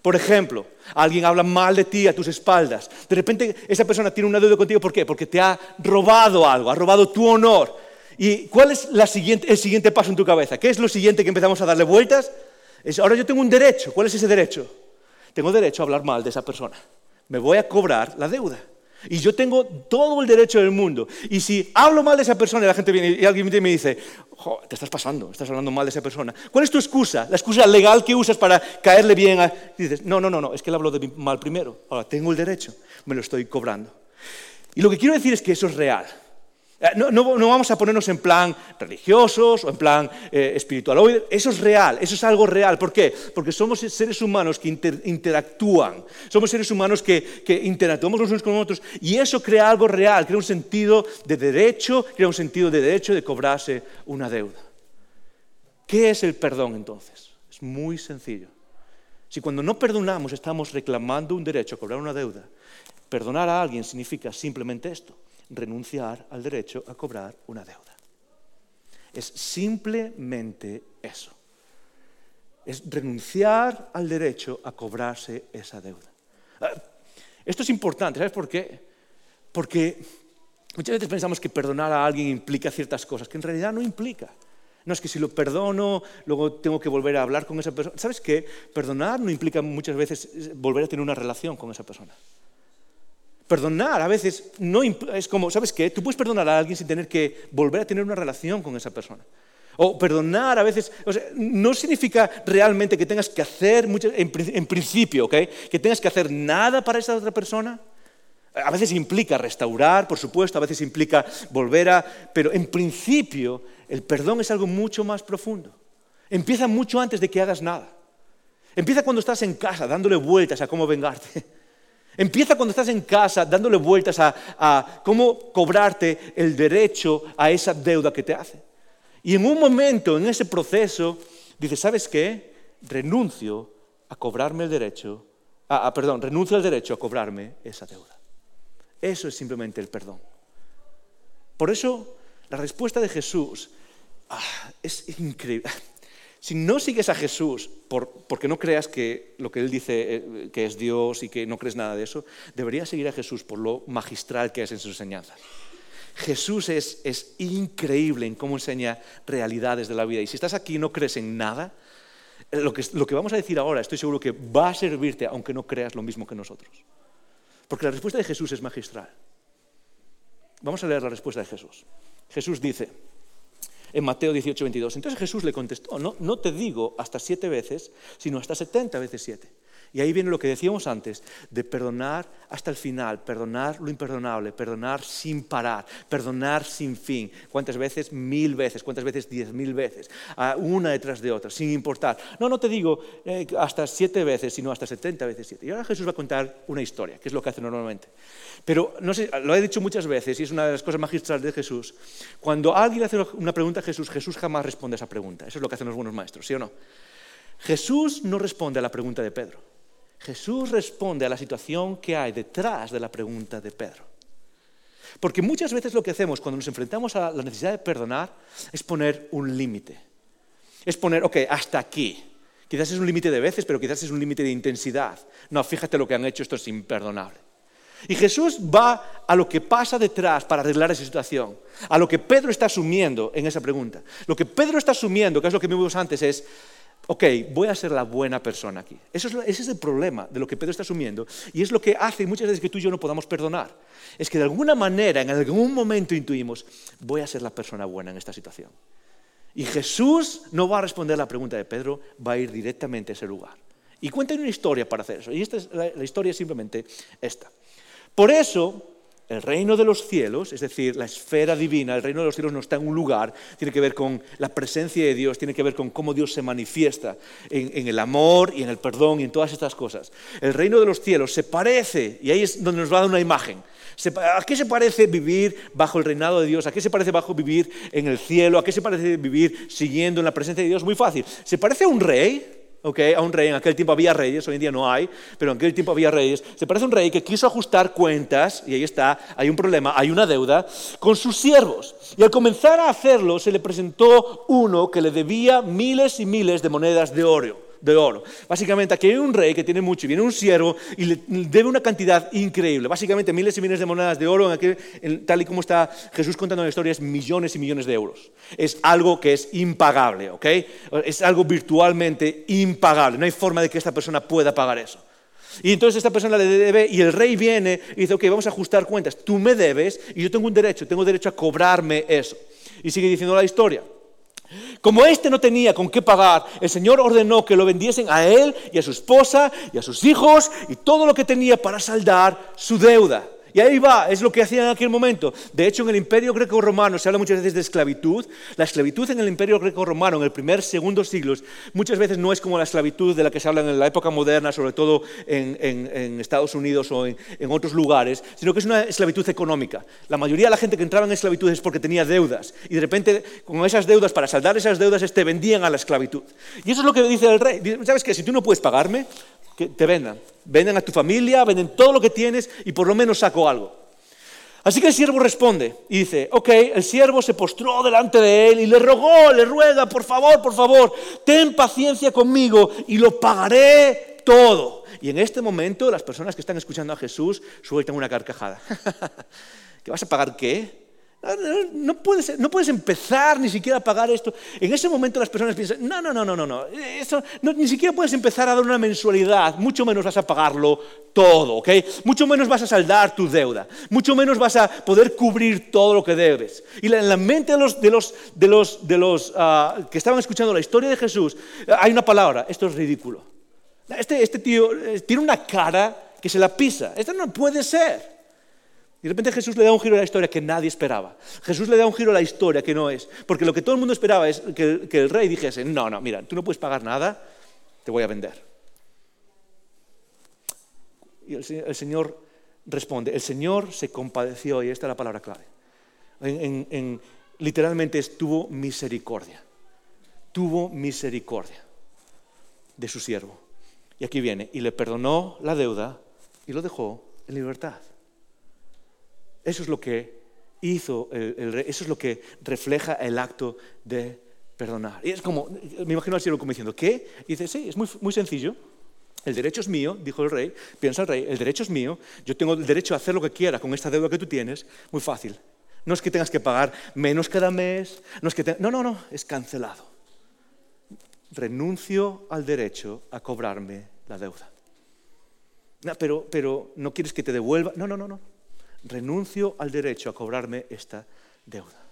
Por ejemplo, alguien habla mal de ti a tus espaldas. De repente esa persona tiene una deuda contigo. ¿Por qué? Porque te ha robado algo, ha robado tu honor. ¿Y cuál es el siguiente paso en tu cabeza? ¿Qué es lo siguiente que empezamos a darle vueltas? Es, ahora yo tengo un derecho. ¿Cuál es ese derecho? Tengo derecho a hablar mal de esa persona. Me voy a cobrar la deuda. Y yo tengo todo el derecho del mundo. Y si hablo mal de esa persona y la gente viene y alguien me dice, te estás pasando, estás hablando mal de esa persona. ¿Cuál es tu excusa? La excusa legal que usas para caerle bien a... dices, no, no, no, no, es que él habló mal primero. Ahora tengo el derecho, me lo estoy cobrando. Y lo que quiero decir es que eso es real. Eh, no, vamos a ponernos en plan religiosos o en plan eh, espiritual. Eso es real, eso es algo real. ¿Por qué? Porque somos seres humanos que interactúan, somos seres humanos que, que, interactuamos los unos con otros y eso crea algo real, crea un sentido de derecho, crea un sentido de derecho de cobrarse una deuda. ¿Qué es el perdón entonces? Es muy sencillo. Si cuando no perdonamos estamos reclamando un derecho a cobrar una deuda, perdonar a alguien significa simplemente esto renunciar al derecho a cobrar una deuda. Es simplemente eso. Es renunciar al derecho a cobrarse esa deuda. Ah, esto es importante, ¿sabes por qué? Porque muchas veces pensamos que perdonar a alguien implica ciertas cosas, que en realidad no implica. No es que si lo perdono, luego tengo que volver a hablar con esa persona. ¿Sabes qué? Perdonar no implica muchas veces volver a tener una relación con esa persona. Perdonar a veces no es como, ¿sabes qué? Tú puedes perdonar a alguien sin tener que volver a tener una relación con esa persona. O perdonar a veces, no significa realmente que tengas que hacer, en, principio, ¿ok? Que tengas que hacer nada para esa otra persona. A veces implica restaurar, por supuesto, a veces implica volver a... Pero en principio el perdón es algo mucho más profundo. Empieza mucho antes de que hagas nada. Empieza cuando estás en casa dándole vueltas a cómo vengarte. Empieza cuando estás en casa dándole vueltas a, cómo cobrarte el derecho a esa deuda que te hace. Y en un momento, en ese proceso, dices, ¿sabes qué? Renuncio a cobrarme el derecho, perdón, renuncio al derecho a cobrarme esa deuda. Eso es simplemente el perdón. Por eso, la respuesta de Jesús ah, es increíble. Si no sigues a Jesús porque no creas que lo que Él dice eh, que es Dios y que no crees nada de eso, deberías seguir a Jesús por lo magistral que es en sus enseñanzas. Jesús es, es increíble en cómo enseña realidades de la vida. Y si estás aquí y no crees en nada, lo que, lo que vamos a decir ahora estoy seguro que va a servirte aunque no creas lo mismo que nosotros. Porque la respuesta de Jesús es magistral. Vamos a leer la respuesta de Jesús. Jesús dice, en Mateo 18, 22. Entonces Jesús le contestó, no, no te digo hasta siete veces, sino hasta setenta veces siete. Y ahí viene lo que decíamos antes, de perdonar hasta el final, perdonar lo imperdonable, perdonar sin parar, perdonar sin fin. ¿Cuántas veces? Mil veces. ¿Cuántas veces? Diez mil veces. Una detrás de otra, sin importar. No, no te digo eh, hasta siete veces, sino hasta setenta veces siete. Y ahora Jesús va a contar una historia, que es lo que hace normalmente. Pero no sé, lo he dicho muchas veces y es una de las cosas magistrales de Jesús. Cuando alguien hace una pregunta a Jesús, Jesús jamás responde a esa pregunta. Eso es lo que hacen los buenos maestros, ¿sí o no? Jesús no responde a la pregunta de Pedro. Jesús responde a la situación que hay detrás de la pregunta de Pedro. Porque muchas veces lo que hacemos cuando nos enfrentamos a la necesidad de perdonar es poner un límite. Es poner, ok, hasta aquí. Quizás es un límite de veces, pero quizás es un límite de intensidad. No, fíjate lo que han hecho, esto es imperdonable. Y Jesús va a lo que pasa detrás para arreglar esa situación, a lo que Pedro está asumiendo en esa pregunta. Lo que Pedro está asumiendo, que es lo que vimos antes, es, ok, voy a ser la buena persona aquí. ese es el problema de lo que Pedro está asumiendo y es lo que hace muchas veces que tú y yo no podamos perdonar. Es que de alguna manera, en algún momento intuimos, voy a ser la persona buena en esta situación. Y Jesús no va a responder la pregunta de Pedro, va a ir directamente a ese lugar. Y cuéntanos una historia para hacer eso. Y esta es, la historia es simplemente esta. Por eso, el reino de los cielos, es decir, la esfera divina, el reino de los cielos no está en un lugar, tiene que ver con la presencia de Dios, tiene que ver con cómo Dios se manifiesta en, el amor y en el perdón y en todas estas cosas. El reino de los cielos se parece, y ahí es donde nos va a dar una imagen. ¿A qué se parece vivir bajo el reinado de Dios? ¿A qué se parece bajo vivir en el cielo? ¿A qué se parece vivir siguiendo en la presencia de Dios? Muy fácil. Se parece a un rey a un rey, en aquel tiempo había reyes, hoy en día no hay, pero en aquel tiempo había reyes, se parece a un rey que quiso ajustar cuentas, y ahí está, hay un problema, hay una deuda, con sus siervos. Y al comenzar a hacerlo, se le presentó uno que le debía miles y miles de monedas de oro de oro. Básicamente aquí hay un rey que tiene mucho y viene un siervo y le debe una cantidad increíble. Básicamente miles y miles de monedas de oro, tal y como está Jesús contando la historia, es millones y millones de euros. Es algo que es impagable, ¿ok? Es algo virtualmente impagable. No hay forma de que esta persona pueda pagar eso. Y entonces esta persona le debe y el rey viene y dice, ok, vamos a ajustar cuentas. Tú me debes y yo tengo un derecho, tengo derecho a cobrarme eso. Y sigue diciendo la historia. Como éste no tenía con qué pagar, el Señor ordenó que lo vendiesen a él y a su esposa y a sus hijos y todo lo que tenía para saldar su deuda. Y ahí va, es lo que hacían en aquel momento. De hecho, en el imperio greco-romano se habla muchas veces de esclavitud. La esclavitud en el imperio greco-romano, en el primer, segundo siglos, muchas veces no es como la esclavitud de la que se habla en la época moderna, sobre todo en, Estados Unidos o en, otros lugares, sino que es una esclavitud económica. La mayoría de la gente que entraba en esclavitud es porque tenía deudas. Y de repente, con esas deudas, para saldar esas deudas, te vendían a la esclavitud. Y eso es lo que dice el rey. ¿Sabes qué? Si tú no puedes pagarme, que te vendan. Venden a tu familia, venden todo lo que tienes y por lo menos saco algo. Así que el siervo responde y dice, ok, el siervo se postró delante de él y le rogó, le ruega, por favor, por favor, ten paciencia conmigo y lo pagaré todo. Y en este momento las personas que están escuchando a Jesús sueltan una carcajada. ¿Qué vas a pagar qué? No puedes, no puedes empezar ni siquiera a pagar esto. En ese momento las personas piensan, no, no, no, no, no, no. Eso, ni siquiera puedes empezar a dar una mensualidad, mucho menos vas a pagarlo todo, ¿ok? Mucho menos vas a saldar tu deuda, mucho menos vas a poder cubrir todo lo que debes. Y en la mente de los, de los, de los, de los ah, que estaban escuchando la historia de Jesús, hay una palabra, esto es ridículo. Este, este tío eh, tiene una cara que se la pisa, esto no puede ser. Y de repente Jesús le da un giro a la historia que nadie esperaba. Jesús le da un giro a la historia que no es. Porque lo que todo el mundo esperaba es que, el rey dijese, no, no, mira, tú no puedes pagar nada, te voy a vender. Y el, Señor responde, el Señor se compadeció, y esta es la palabra clave. literalmente tuvo misericordia. Tuvo misericordia de su siervo. Y aquí viene, y le perdonó la deuda y lo dejó en libertad. Eso es lo que hizo el, rey, eso es lo que refleja el acto de perdonar. Y es como, me imagino al cielo como diciendo, ¿qué? Y dice, sí, es muy, muy sencillo. El derecho es mío, dijo el rey, piensa el rey, el derecho es mío, yo tengo el derecho a hacer lo que quiera con esta deuda que tú tienes, muy fácil. No es que tengas que pagar menos cada mes, no es que no, no, no, es cancelado. Renuncio al derecho a cobrarme la deuda. pero, pero no quieres que te devuelva, no, no, no, no renuncio al derecho a cobrarme esta deuda.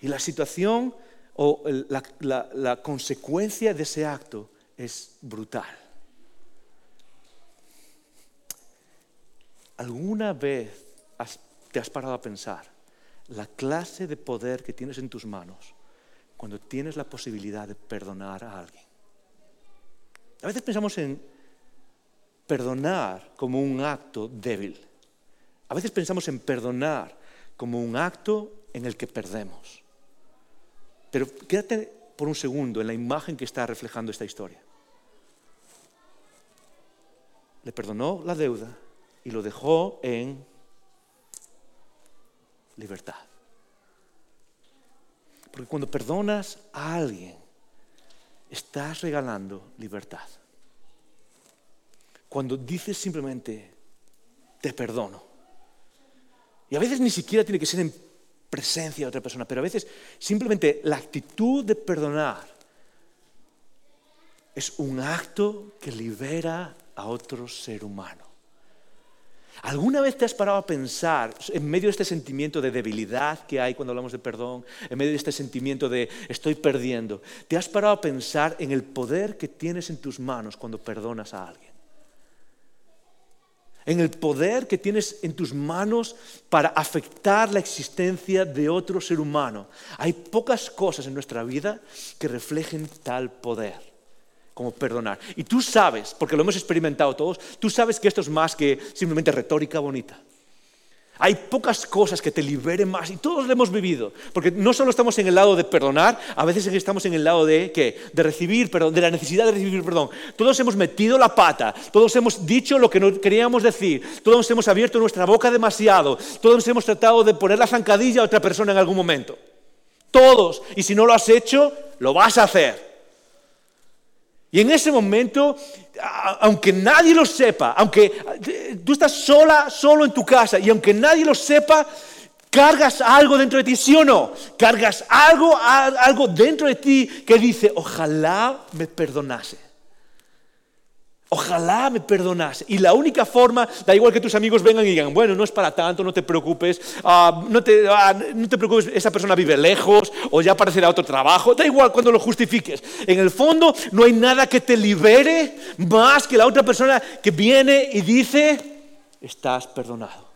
Y la situación o la, consecuencia de ese acto es brutal. ¿Alguna vez te has parado a pensar la clase de poder que tienes en tus manos cuando tienes la posibilidad de perdonar a alguien? A veces pensamos en perdonar como un acto débil. A veces pensamos en perdonar como un acto en el que perdemos. Pero quédate por un segundo en la imagen que está reflejando esta historia. Le perdonó la deuda y lo dejó en libertad. Porque cuando perdonas a alguien, estás regalando libertad. Cuando dices simplemente, te perdono, y a veces ni siquiera tiene que ser en presencia de otra persona, pero a veces simplemente la actitud de perdonar es un acto que libera a otro ser humano. ¿Alguna vez te has parado a pensar, en medio de este sentimiento de debilidad que hay cuando hablamos de perdón, en medio de este sentimiento de estoy perdiendo, te has parado a pensar en el poder que tienes en tus manos cuando perdonas a alguien? En el poder que tienes en tus manos para afectar la existencia de otro ser humano. Hay pocas cosas en nuestra vida que reflejen tal poder como perdonar. Y tú sabes, porque lo hemos experimentado todos, tú sabes que esto es más que simplemente retórica bonita. Hay pocas cosas que te liberen más y todos lo hemos vivido, porque no solo estamos en el lado de perdonar, a veces estamos en el lado de ¿qué? de recibir perdón, de la necesidad de recibir perdón. Todos hemos metido la pata, todos hemos dicho lo que no queríamos decir, todos hemos abierto nuestra boca demasiado, todos hemos tratado de poner la zancadilla a otra persona en algún momento. Todos, y si no lo has hecho, lo vas a hacer. Y en ese momento, aunque nadie lo sepa, aunque eh, tú estás sola, solo en tu casa, y aunque nadie lo sepa, cargas algo dentro de ti, ¿sí o no? Cargas algo, algo dentro de ti que dice, ojalá me perdonase. Ojalá me perdonase. Y la única forma, da igual que tus amigos vengan y digan, bueno, no es para tanto, no te preocupes, ah, no, te, ah, no te preocupes, esa persona vive lejos o ya aparecerá otro trabajo, da igual cuando lo justifiques. En el fondo no hay nada que te libere más que la otra persona que viene y dice, estás perdonado.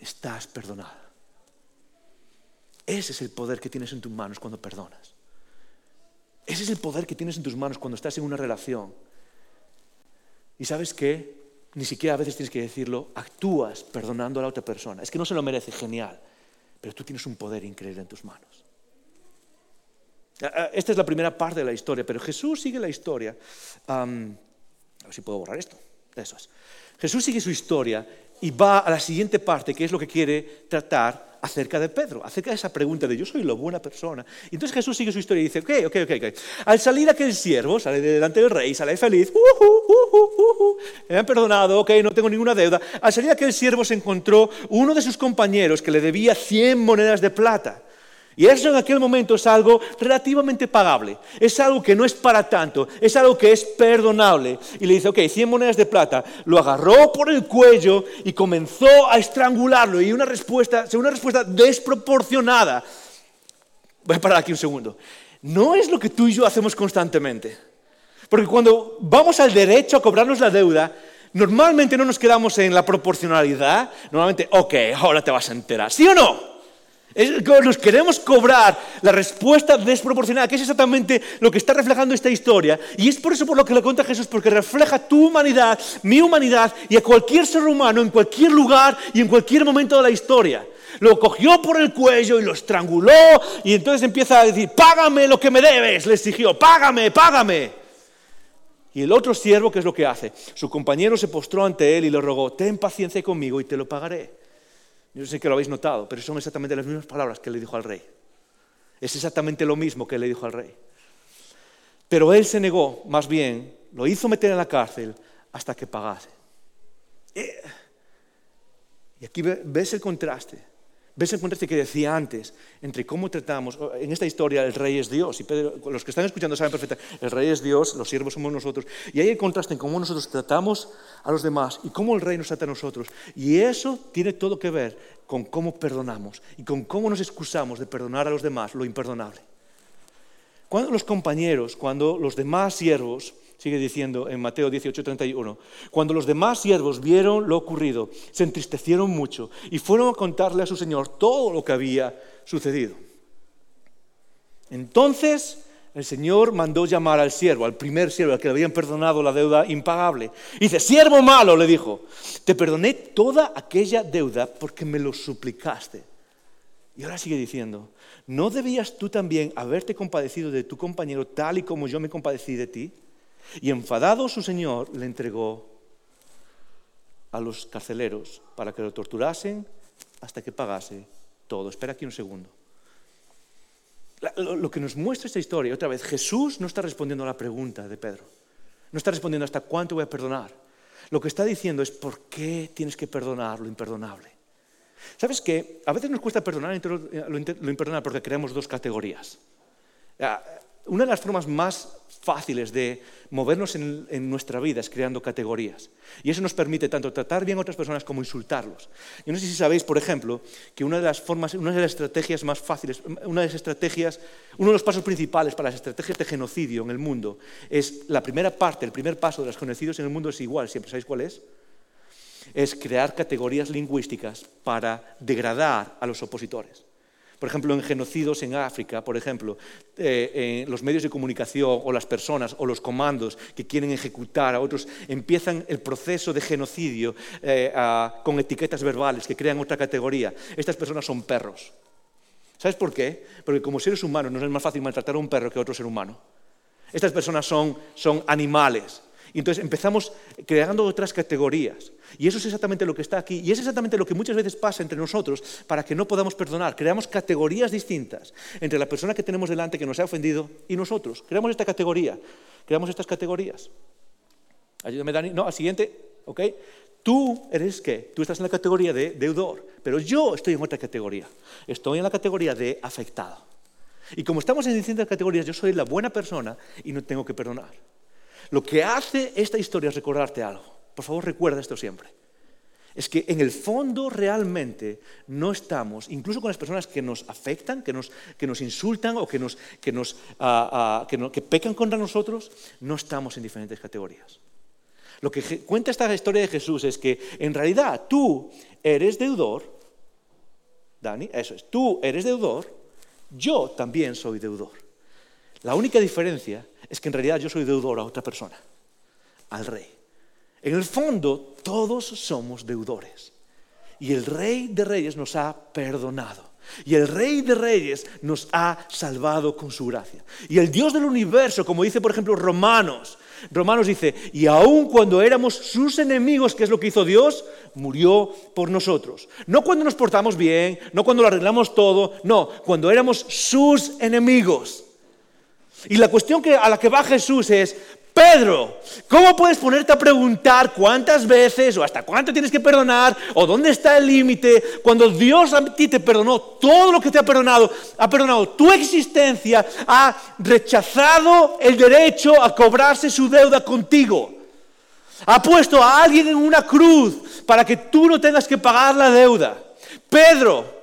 Estás perdonado. Ese es el poder que tienes en tus manos cuando perdonas. Ese es el poder que tienes en tus manos cuando estás en una relación. Y sabes qué? Ni siquiera a veces tienes que decirlo, actúas perdonando a la otra persona. Es que no se lo merece, genial. Pero tú tienes un poder increíble en tus manos. Ah, ah, esta es la primera parte de la historia, pero Jesús sigue la historia. a ver si puedo borrar esto. Jesús sigue su historia y va a la siguiente parte, que es lo que quiere tratar acerca de Pedro, acerca de esa pregunta de yo soy la buena persona. Y entonces Jesús sigue su historia y dice, ok, ok, ok, ok. Al salir aquel siervo, sale delante del rey, sale feliz, uh, uh, uh, me han perdonado, ok, no tengo ninguna deuda. Al salir aquel siervo se encontró uno de sus compañeros que le debía 100 monedas de plata. Y eso en aquel momento es algo relativamente pagable, es algo que no es para tanto, es algo que es perdonable. Y le dice, ok, 100 monedas de plata, lo agarró por el cuello y comenzó a estrangularlo. Y una respuesta, una respuesta desproporcionada. Voy a parar aquí un segundo. No es lo que tú y yo hacemos constantemente. Porque cuando vamos al derecho a cobrarnos la deuda, normalmente no nos quedamos en la proporcionalidad. Normalmente, ok, ahora te vas a enterar. ¿Sí o no? Nos queremos cobrar la respuesta desproporcionada, que es exactamente lo que está reflejando esta historia. Y es por eso por lo que le cuenta Jesús, porque refleja tu humanidad, mi humanidad y a cualquier ser humano en cualquier lugar y en cualquier momento de la historia. Lo cogió por el cuello y lo estranguló y entonces empieza a decir, págame lo que me debes, le exigió, págame, págame. Y el otro siervo, ¿qué es lo que hace? Su compañero se postró ante él y le rogó, ten paciencia conmigo y te lo pagaré. Yo sé que lo habéis notado, pero son exactamente las mismas palabras que le dijo al rey. Es exactamente lo mismo que le dijo al rey. Pero él se negó, más bien, lo hizo meter en la cárcel hasta que pagase. Eh, y aquí ves el contraste. ¿Ves el contraste que decía antes entre cómo tratamos? En esta historia el rey es Dios, y los que están escuchando saben perfectamente, el rey es Dios, los siervos somos nosotros, y hay el contraste en cómo nosotros tratamos a los demás y cómo el rey nos trata a nosotros. Y eso tiene todo que ver con cómo perdonamos y con cómo nos excusamos de perdonar a los demás lo imperdonable. Cuando los compañeros, cuando los demás siervos sigue diciendo en Mateo 18:31, cuando los demás siervos vieron lo ocurrido, se entristecieron mucho y fueron a contarle a su señor todo lo que había sucedido. Entonces el Señor mandó llamar al siervo, al primer siervo, al que le habían perdonado la deuda impagable. Y dice, siervo malo, le dijo, te perdoné toda aquella deuda porque me lo suplicaste. Y ahora sigue diciendo, ¿no debías tú también haberte compadecido de tu compañero tal y como yo me compadecí de ti? Y enfadado su señor le entregó a los carceleros para que lo torturasen hasta que pagase todo. Espera aquí un segundo. Lo que nos muestra esta historia, otra vez, Jesús no está respondiendo a la pregunta de Pedro. No está respondiendo hasta cuánto voy a perdonar. Lo que está diciendo es por qué tienes que perdonar lo imperdonable. ¿Sabes qué? A veces nos cuesta perdonar lo imperdonable porque creamos dos categorías. Una de las formas más fáciles de movernos en, nuestra vida es creando categorías. Y eso nos permite tanto tratar bien a otras personas como insultarlos. Yo no sé si sabéis, por ejemplo, que una de las formas, una de las estrategias más fáciles, una de las estrategias, uno de los pasos principales para las estrategias de genocidio en el mundo es la primera parte, el primer paso de los genocidios en el mundo es igual, siempre sabéis cuál es. Es crear categorías lingüísticas para degradar a los opositores. Por ejemplo, en genocidios en África, por ejemplo, eh, los medios de comunicación o las personas o los comandos que quieren ejecutar a otros empiezan el proceso de genocidio eh, con etiquetas verbales que crean otra categoría. Estas personas son perros. ¿Sabes por qué? Porque como seres humanos nos es más fácil maltratar a un perro que a otro ser humano. Estas personas son, son animales. Y entonces empezamos creando otras categorías. Y eso es exactamente lo que está aquí. Y es exactamente lo que muchas veces pasa entre nosotros para que no podamos perdonar. Creamos categorías distintas entre la persona que tenemos delante que nos ha ofendido y nosotros. Creamos esta categoría. Creamos estas categorías. Ayúdame, Dani. No, al siguiente. ¿Ok? Tú eres qué? Tú estás en la categoría de deudor. Pero yo estoy en otra categoría. Estoy en la categoría de afectado. Y como estamos en distintas categorías, yo soy la buena persona y no tengo que perdonar. Lo que hace esta historia es recordarte algo. Por favor, recuerda esto siempre. Es que en el fondo realmente no estamos, incluso con las personas que nos afectan, que nos, que nos insultan o que, nos, que, nos, ah, ah, que, que pecan contra nosotros, no estamos en diferentes categorías. Lo que cuenta esta historia de Jesús es que en realidad tú eres deudor, Dani, eso es, tú eres deudor, yo también soy deudor. La única diferencia es que en realidad yo soy deudor a otra persona, al rey. En el fondo, todos somos deudores. Y el rey de reyes nos ha perdonado. Y el Rey de Reyes nos ha salvado con su gracia. Y el Dios del universo, como dice por ejemplo Romanos, Romanos dice, y aun cuando éramos sus enemigos, ¿qué es lo que hizo Dios? Murió por nosotros. No cuando nos portamos bien, no cuando lo arreglamos todo, no, cuando éramos sus enemigos. Y la cuestión que, a la que va Jesús es, Pedro, ¿cómo puedes ponerte a preguntar cuántas veces o hasta cuánto tienes que perdonar o dónde está el límite cuando Dios a ti te perdonó todo lo que te ha perdonado, ha perdonado tu existencia, ha rechazado el derecho a cobrarse su deuda contigo? Ha puesto a alguien en una cruz para que tú no tengas que pagar la deuda. Pedro,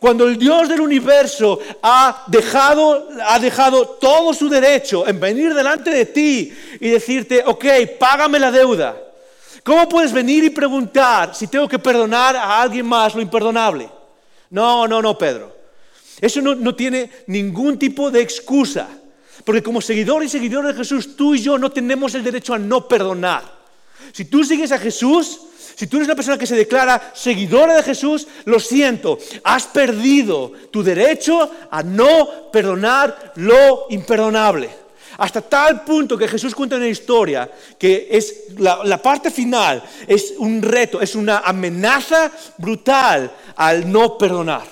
cuando el Dios del universo ha dejado, ha dejado todo su derecho en venir delante de ti y decirte, ok, págame la deuda. ¿Cómo puedes venir y preguntar si tengo que perdonar a alguien más lo imperdonable? No, no, no, Pedro. Eso no, no tiene ningún tipo de excusa. Porque como seguidor y seguidor de Jesús, tú y yo no tenemos el derecho a no perdonar. Si tú sigues a Jesús, si tú eres una persona que se declara seguidora de Jesús, lo siento, has perdido tu derecho a no perdonar lo imperdonable. Hasta tal punto que Jesús cuenta una historia que es la, la, parte final, es un reto, es una amenaza brutal al no perdonar.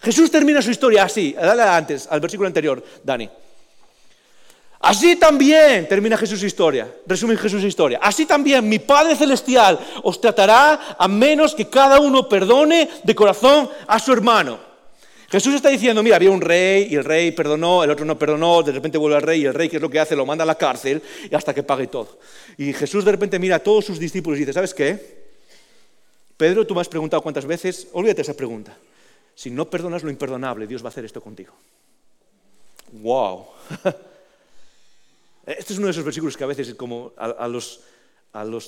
Jesús termina su historia así, dale antes, al versículo anterior, Dani. Así también, termina Jesús historia, resume Jesús historia, así también mi Padre Celestial os tratará a menos que cada uno perdone de corazón a su hermano. Jesús está diciendo, mira, había un rey y el rey perdonó, el otro no perdonó, de repente vuelve al rey y el rey, ¿qué es lo que hace? Lo manda a la cárcel y hasta que pague todo. Y Jesús de repente mira a todos sus discípulos y dice, ¿sabes qué? Pedro, tú me has preguntado cuántas veces, olvídate esa pregunta. Si no perdonas lo imperdonable, Dios va a hacer esto contigo. ¡Wow! Este es uno de esos versículos que a veces como a, los,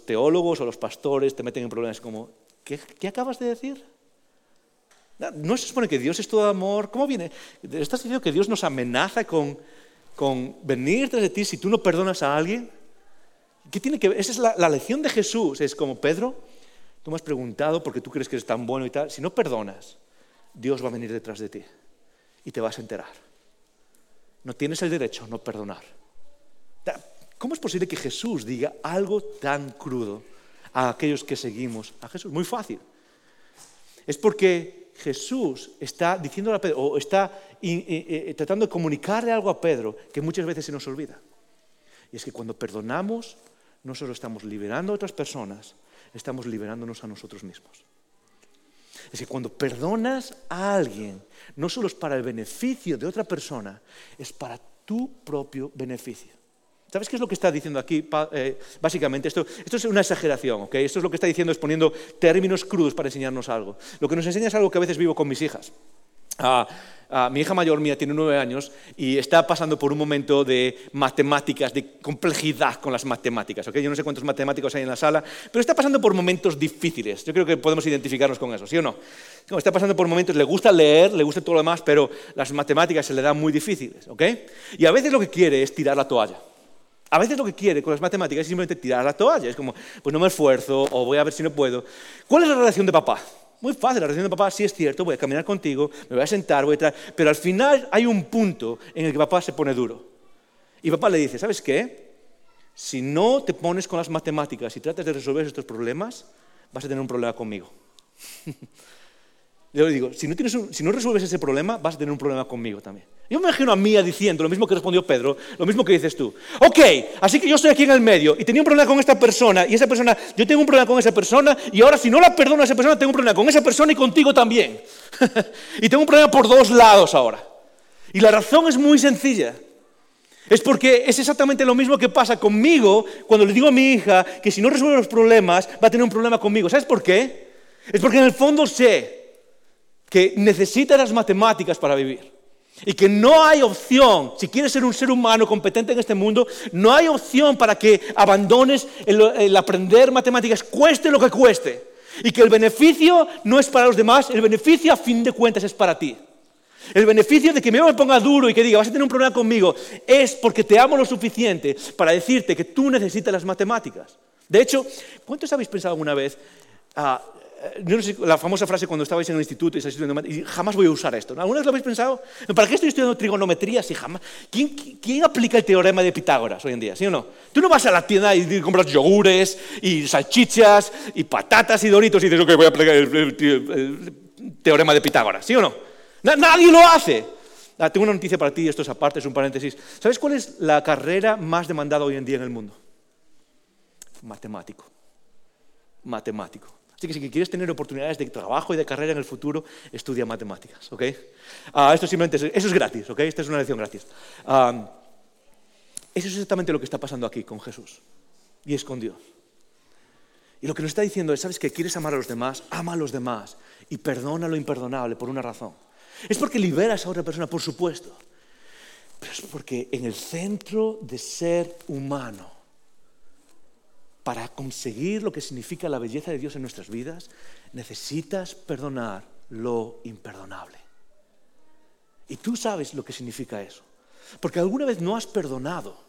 teólogos o a los pastores te meten en problemas como, ¿qué, acabas de decir? ¿No se supone que Dios es todo amor? ¿Cómo viene? ¿Estás diciendo que Dios nos amenaza con, venir tras de ti si tú no perdonas a alguien? ¿Qué tiene que ver? Esa es la, la lección de Jesús. Es como, Pedro, tú me has preguntado porque tú crees que eres tan bueno y tal. Si no perdonas, Dios va a venir detrás de ti y te vas a enterar. No tienes el derecho a no perdonar. ¿Cómo es posible que Jesús diga algo tan crudo a aquellos que seguimos a Jesús? Muy fácil. Es porque Jesús está diciendo a Pedro, o está tratando de comunicarle algo a Pedro que muchas veces se nos olvida. Y es que cuando perdonamos, no solo estamos liberando a otras personas, estamos liberándonos a nosotros mismos. Es que cuando perdonas a alguien, no solo es para el beneficio de otra persona, es para tu propio beneficio. ¿Sabes qué es lo que está diciendo aquí? Eh, básicamente, esto, es una exageración, ¿ok? Esto es lo que está diciendo, es poniendo términos crudos para enseñarnos algo. Lo que nos enseña es algo que a veces vivo con mis hijas. Ah, ah, mi hija mayor mía tiene nueve años y está pasando por un momento de matemáticas, de complejidad con las matemáticas. ¿ok? Yo no sé cuántos matemáticos hay en la sala, pero está pasando por momentos difíciles. Yo creo que podemos identificarnos con eso, ¿sí o no? Está pasando por momentos, le gusta leer, le gusta todo lo demás, pero las matemáticas se le dan muy difíciles. ¿ok? Y a veces lo que quiere es tirar la toalla. A veces lo que quiere con las matemáticas es simplemente tirar la toalla. Es como, pues no me esfuerzo o voy a ver si no puedo. ¿Cuál es la relación de papá? Muy fácil, la relación de papá sí es cierto, voy a caminar contigo, me voy a sentar, voy a traer... Pero al final hay un punto en el que papá se pone duro. Y papá le dice, ¿sabes qué? Si no te pones con las matemáticas y tratas de resolver estos problemas, vas a tener un problema conmigo. Yo le digo, si no, si no resuelves ese problema, vas a tener un problema conmigo también. Yo me imagino a Mía diciendo lo mismo que respondió Pedro, lo mismo que dices tú. Ok, así que yo estoy aquí en el medio y tenía un problema con esta persona y esa persona, yo tengo un problema con esa persona y ahora si no la perdono a esa persona, tengo un problema con esa persona y contigo también. y tengo un problema por dos lados ahora. Y la razón es muy sencilla. Es porque es exactamente lo mismo que pasa conmigo cuando le digo a mi hija que si no resuelve los problemas va a tener un problema conmigo. ¿Sabes por qué? Es porque en el fondo sé que necesita las matemáticas para vivir. Y que no hay opción, si quieres ser un ser humano competente en este mundo, no hay opción para que abandones el, aprender matemáticas, cueste lo que cueste. Y que el beneficio no es para los demás, el beneficio a fin de cuentas es para ti. El beneficio de que me ponga duro y que diga, vas a tener un problema conmigo, es porque te amo lo suficiente para decirte que tú necesitas las matemáticas. De hecho, ¿cuántos habéis pensado alguna vez? Ah, no sé, la famosa frase cuando estabais en el instituto y estáis estudiando, y jamás voy a usar esto. ¿Alguna vez lo habéis pensado? ¿Para qué estoy estudiando trigonometría si jamás? ¿Quién, ¿Quién, aplica el teorema de Pitágoras hoy en día? ¿Sí o no? Tú no vas a la tienda y compras yogures y salchichas y patatas y doritos y dices, ok, voy a aplicar el, teorema de Pitágoras. ¿Sí o no? nadie lo hace. Ah, tengo una noticia para ti, esto es aparte, es un paréntesis. ¿Sabes cuál es la carrera más demandada hoy en día en el mundo? Matemático. Matemático. Así que si quieres tener oportunidades de trabajo y de carrera en el futuro, estudia matemáticas, ¿ok? Ah, esto simplemente es, eso es gratis, ¿ok? Esta es una lección gratis. eso es exactamente lo que está pasando aquí con Jesús y es con Dios. Y lo que nos está diciendo es, ¿sabes que quieres amar a los demás? Ama a los demás y perdona lo imperdonable por una razón. Es porque liberas a otra persona, por supuesto, pero es porque en el centro de ser humano para conseguir lo que significa la belleza de Dios en nuestras vidas, necesitas perdonar lo imperdonable. Y tú sabes lo que significa eso. Porque alguna vez no has perdonado.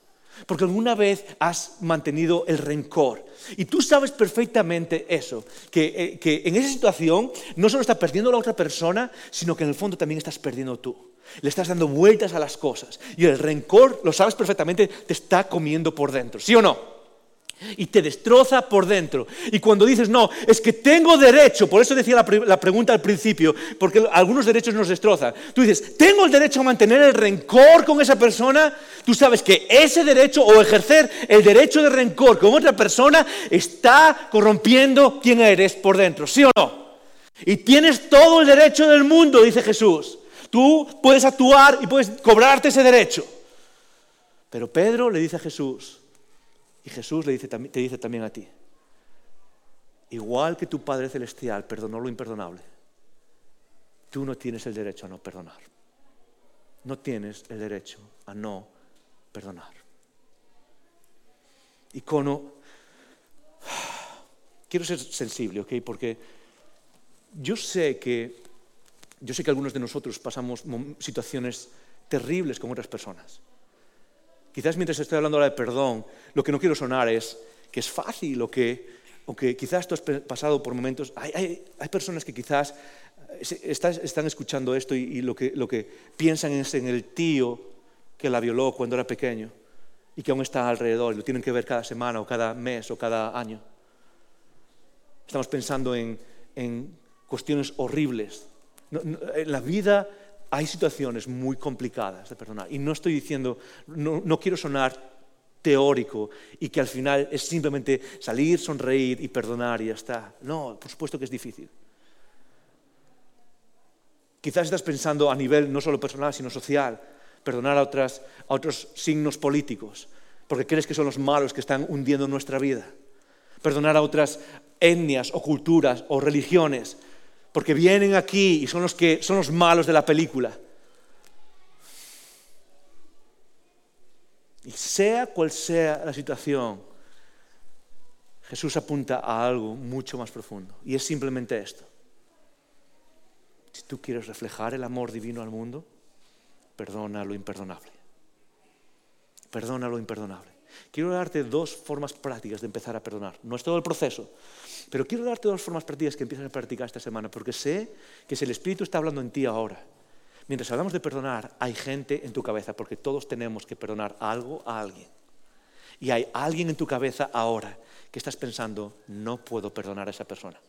Porque alguna vez has mantenido el rencor. Y tú sabes perfectamente eso, que, eh, en esa situación no solo está perdiendo la otra persona, sino que en el fondo también estás perdiendo tú. Le estás dando vueltas a las cosas. Y el rencor, lo sabes perfectamente, te está comiendo por dentro. ¿Sí o no? Y te destroza por dentro. Y cuando dices, no, es que tengo derecho, por eso decía la, pregunta al principio, porque algunos derechos nos destrozan. Tú dices, tengo el derecho a mantener el rencor con esa persona. Tú sabes que ese derecho o ejercer el derecho de rencor con otra persona está corrompiendo quién eres por dentro, ¿sí o no? Y tienes todo el derecho del mundo, dice Jesús. Tú puedes actuar y puedes cobrarte ese derecho. Pero Pedro le dice a Jesús, y Jesús le dice, te dice también a ti, igual que tu Padre Celestial perdonó lo imperdonable, tú no tienes el derecho a no perdonar. No tienes el derecho a no perdonar. Y Cono, quiero ser sensible, ¿ok? Porque yo sé que, yo sé que algunos de nosotros pasamos situaciones terribles con otras personas. Quizás mientras estoy hablando ahora de perdón, lo que no quiero sonar es que es fácil o que, quizás tú has pasado por momentos... Hay, personas que quizás eh, están escuchando esto y, lo, que, piensan es en el tío que la violó cuando era pequeño y que aún está alrededor y lo tienen que ver cada semana o cada mes o cada año. Estamos pensando en, cuestiones horribles. en la vida hay situaciones muy complicadas de perdonar. Y no estoy diciendo, no, quiero sonar teórico y que al final es simplemente salir, sonreír y perdonar y ya está. No, por supuesto que es difícil. Quizás estás pensando a nivel no solo personal, sino social, perdonar a, otras, a otros signos políticos, porque crees que son los malos que están hundiendo nuestra vida. Perdonar a otras etnias o culturas o religiones, porque vienen aquí y son los que son los malos de la película. Y sea cual sea la situación, Jesús apunta a algo mucho más profundo. Y es simplemente esto. Si tú quieres reflejar el amor divino al mundo, perdona lo imperdonable. Perdona lo imperdonable. Quiero darte dos formas prácticas de empezar a perdonar. No es todo el proceso, pero quiero darte dos formas prácticas que empieces a practicar esta semana, porque sé que si el Espíritu está hablando en ti ahora, mientras hablamos de perdonar, hay gente en tu cabeza, porque todos tenemos que perdonar algo a alguien. Y hay alguien en tu cabeza ahora que estás pensando, no puedo perdonar a esa persona.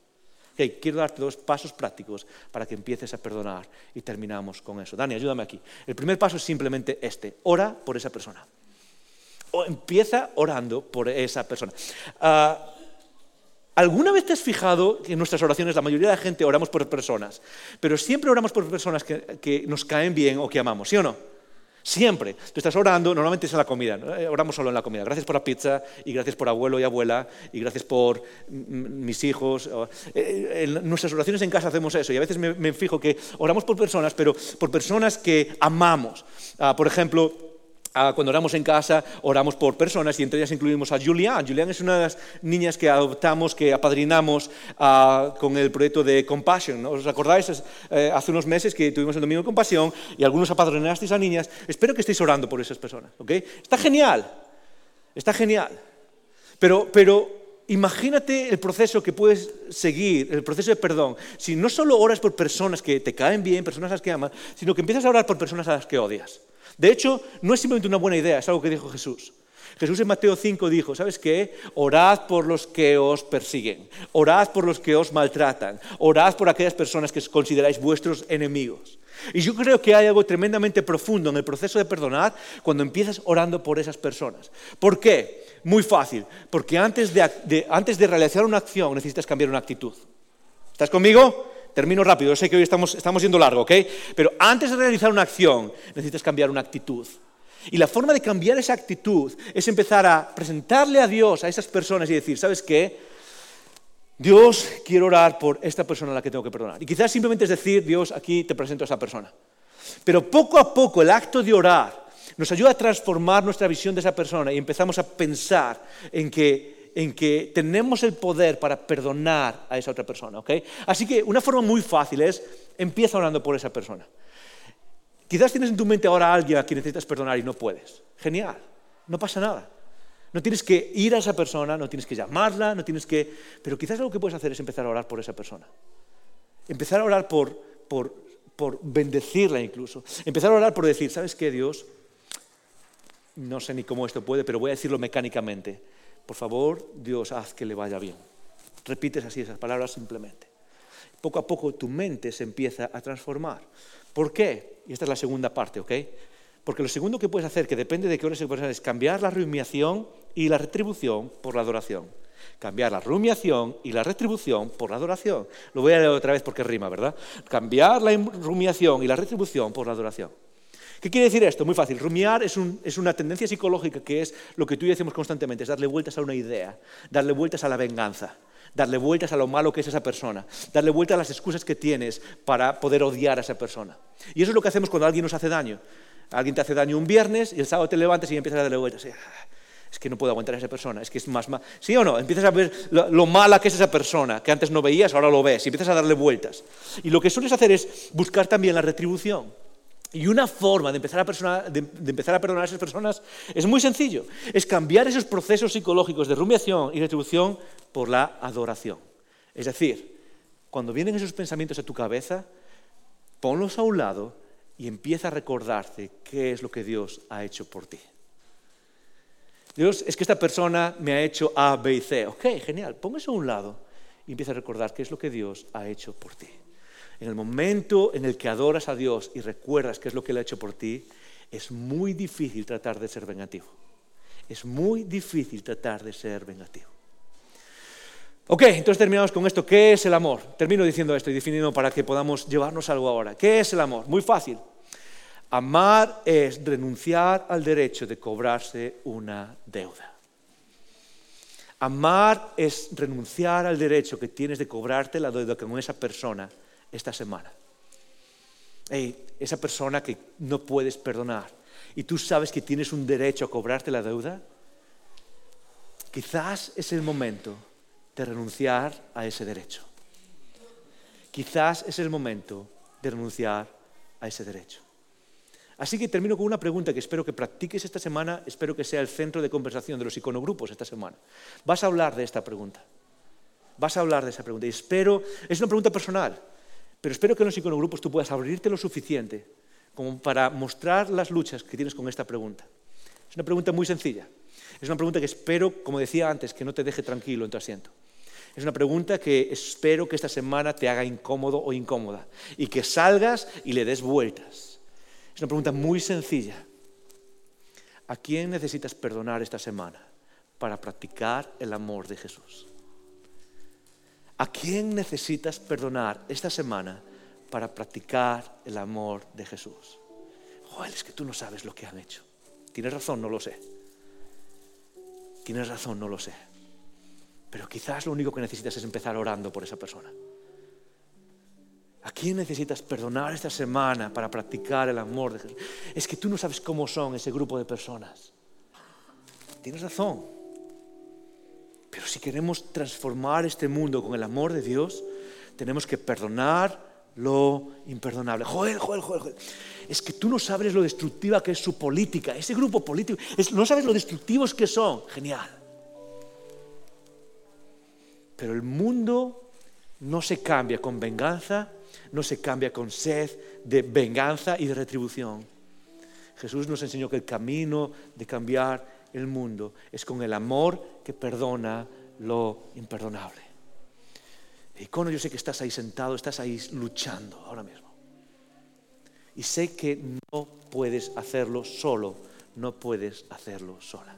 quiero darte dos pasos prácticos para que empieces a perdonar y terminamos con eso. Dani, ayúdame aquí. El primer paso es simplemente este, ora por esa persona. O empieza orando por esa persona. Ah, ¿Alguna vez te has fijado que en nuestras oraciones la mayoría de la gente oramos por personas, pero siempre oramos por personas que, nos caen bien o que amamos, ¿sí o no? Siempre. Tú estás orando, normalmente es en la comida. Eh, oramos solo en la comida. Gracias por la pizza y gracias por abuelo y abuela y gracias por mis hijos. Eh, en nuestras oraciones en casa hacemos eso y a veces me, fijo que oramos por personas, pero por personas que amamos. Ah, por ejemplo, cuando oramos en casa, oramos por personas y entre ellas incluimos a Julián. Julián es una de las niñas que adoptamos, que apadrinamos ah, con el proyecto de Compassion. ¿Os acordáis? Eh, hace unos meses que tuvimos el Domingo de Compasión y algunos apadrinasteis a niñas. Espero que estéis orando por esas personas. ¿okay? Está genial, está genial. Pero, pero imagínate el proceso que puedes seguir, el proceso de perdón. Si no solo oras por personas que te caen bien, personas a las que amas, sino que empiezas a orar por personas a las que odias. De hecho, no es simplemente una buena idea, es algo que dijo Jesús. Jesús en Mateo 5 dijo, ¿sabes qué? Orad por los que os persiguen, orad por los que os maltratan, orad por aquellas personas que consideráis vuestros enemigos. Y yo creo que hay algo tremendamente profundo en el proceso de perdonar cuando empiezas orando por esas personas. ¿Por qué? Muy fácil, porque antes de, antes de realizar una acción necesitas cambiar una actitud. ¿Estás conmigo? Termino rápido, sé que hoy estamos, estamos yendo largo, ¿ok? Pero antes de realizar una acción, necesitas cambiar una actitud. Y la forma de cambiar esa actitud es empezar a presentarle a Dios a esas personas y decir, ¿sabes qué? Dios, quiero orar por esta persona a la que tengo que perdonar. Y quizás simplemente es decir, Dios, aquí te presento a esa persona. Pero poco a poco el acto de orar nos ayuda a transformar nuestra visión de esa persona y empezamos a pensar en que en que tenemos el poder para perdonar a esa otra persona. ¿ok? Así que una forma muy fácil es, empieza orando por esa persona. Quizás tienes en tu mente ahora a alguien a quien necesitas perdonar y no puedes. Genial, no pasa nada. No tienes que ir a esa persona, no tienes que llamarla, no tienes que... Pero quizás lo que puedes hacer es empezar a orar por esa persona. Empezar a orar por, por, por bendecirla incluso. Empezar a orar por decir, ¿sabes qué, Dios? No sé ni cómo esto puede, pero voy a decirlo mecánicamente por favor, Dios, haz que le vaya bien. Repites así esas palabras simplemente. Poco a poco tu mente se empieza a transformar. ¿Por qué? Y esta es la segunda parte, ¿ok? Porque lo segundo que puedes hacer, que depende de qué hora se puede es cambiar la rumiación y la retribución por la adoración. Cambiar la rumiación y la retribución por la adoración. Lo voy a leer otra vez porque rima, ¿verdad? Cambiar la rumiación y la retribución por la adoración. ¿Qué quiere decir esto? Muy fácil. Rumiar es, una tendencia psicológica que es lo que tú y yo decimos constantemente, darle vueltas a una idea, darle vueltas a la venganza, darle vueltas a lo malo que es esa persona, darle vueltas a las excusas que tienes para poder odiar a esa persona. Y eso es lo que hacemos cuando alguien nos hace daño. Alguien te hace daño un viernes y el sábado te levantas y empiezas a darle vueltas. Ah, es que no puedo aguantar a esa persona, es que es más... ¿Sí o no? Empiezas a ver lo, lo, mala que es esa persona, que antes no veías, ahora lo ves, y empiezas a darle vueltas. Y lo que sueles hacer es buscar también la retribución. Y una forma de empezar, a perdonar a esas personas es muy sencillo. Es cambiar esos procesos psicológicos de rumiación y retribución por la adoración. Es decir, cuando vienen esos pensamientos a tu cabeza, ponlos a un lado y empieza a recordarte qué es lo que Dios ha hecho por ti. Dios, es que esta persona me ha hecho A, B y C. Ok, genial, pon eso a un lado y empieza a recordar qué es lo que Dios ha hecho por ti. En el momento en el que adoras a Dios y recuerdas qué es lo que Él ha hecho por ti, es muy difícil tratar de ser vengativo. Es muy difícil tratar de ser vengativo. Ok, entonces terminamos con esto. ¿Qué es el amor? Termino diciendo esto y definiendo para que podamos llevarnos algo ahora. ¿Qué es el amor? Muy fácil. Amar es renunciar al derecho de cobrarse una deuda. Amar es renunciar al derecho que tienes de cobrarte la deuda con esa persona esta semana. esa persona que no puedes perdonar y tú sabes que tienes un derecho a cobrarte la deuda, quizás es el momento de renunciar a ese derecho. Quizás es el momento de renunciar a ese derecho. Así que termino con una pregunta que espero que practiques esta semana, espero que sea el centro de conversación de los iconogrupos esta semana. Vas a hablar de esta pregunta. Vas a hablar de esa pregunta. Y espero, es una pregunta personal. Pero espero que en los iconogrupos tú puedas abrirte lo suficiente como para mostrar las luchas que tienes con esta pregunta. Es una pregunta muy sencilla. Es una pregunta que espero, como decía antes, que no te deje tranquilo en tu asiento. Es una pregunta que espero que esta semana te haga incómodo o incómoda y que salgas y le des vueltas. Es una pregunta muy sencilla. ¿A quién necesitas perdonar esta semana para practicar el amor de Jesús? ¿A quién necesitas perdonar esta semana para practicar el amor de Jesús? Joel, es que tú no sabes lo que han hecho. Tienes razón, no lo sé. Tienes razón, no lo sé. Pero quizás lo único que necesitas es empezar orando por esa persona. ¿A quién necesitas perdonar esta semana para practicar el amor de Jesús? Es que tú no sabes cómo son ese grupo de personas. Tienes razón. Si queremos transformar este mundo con el amor de Dios, tenemos que perdonar lo imperdonable. Joel, Joel, Joel, Joel. Es que tú no sabes lo destructiva que es su política, ese grupo político. no sabes lo destructivos que son. Genial. Pero el mundo no se cambia con venganza, no se cambia con sed de venganza y de retribución. Jesús nos enseñó que el camino de cambiar el mundo es con el amor que perdona lo imperdonable. Icono, yo sé que estás ahí sentado, estás ahí luchando ahora mismo. Y sé que no puedes hacerlo solo, no puedes hacerlo sola.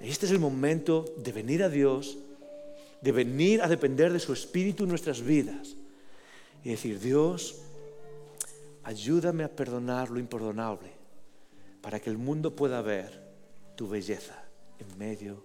Este es el momento de venir a Dios de venir a depender de su Espíritu en nuestras vidas y decir, Dios, ayúdame a perdonar lo imperdonable para que el mundo pueda ver tu belleza en medio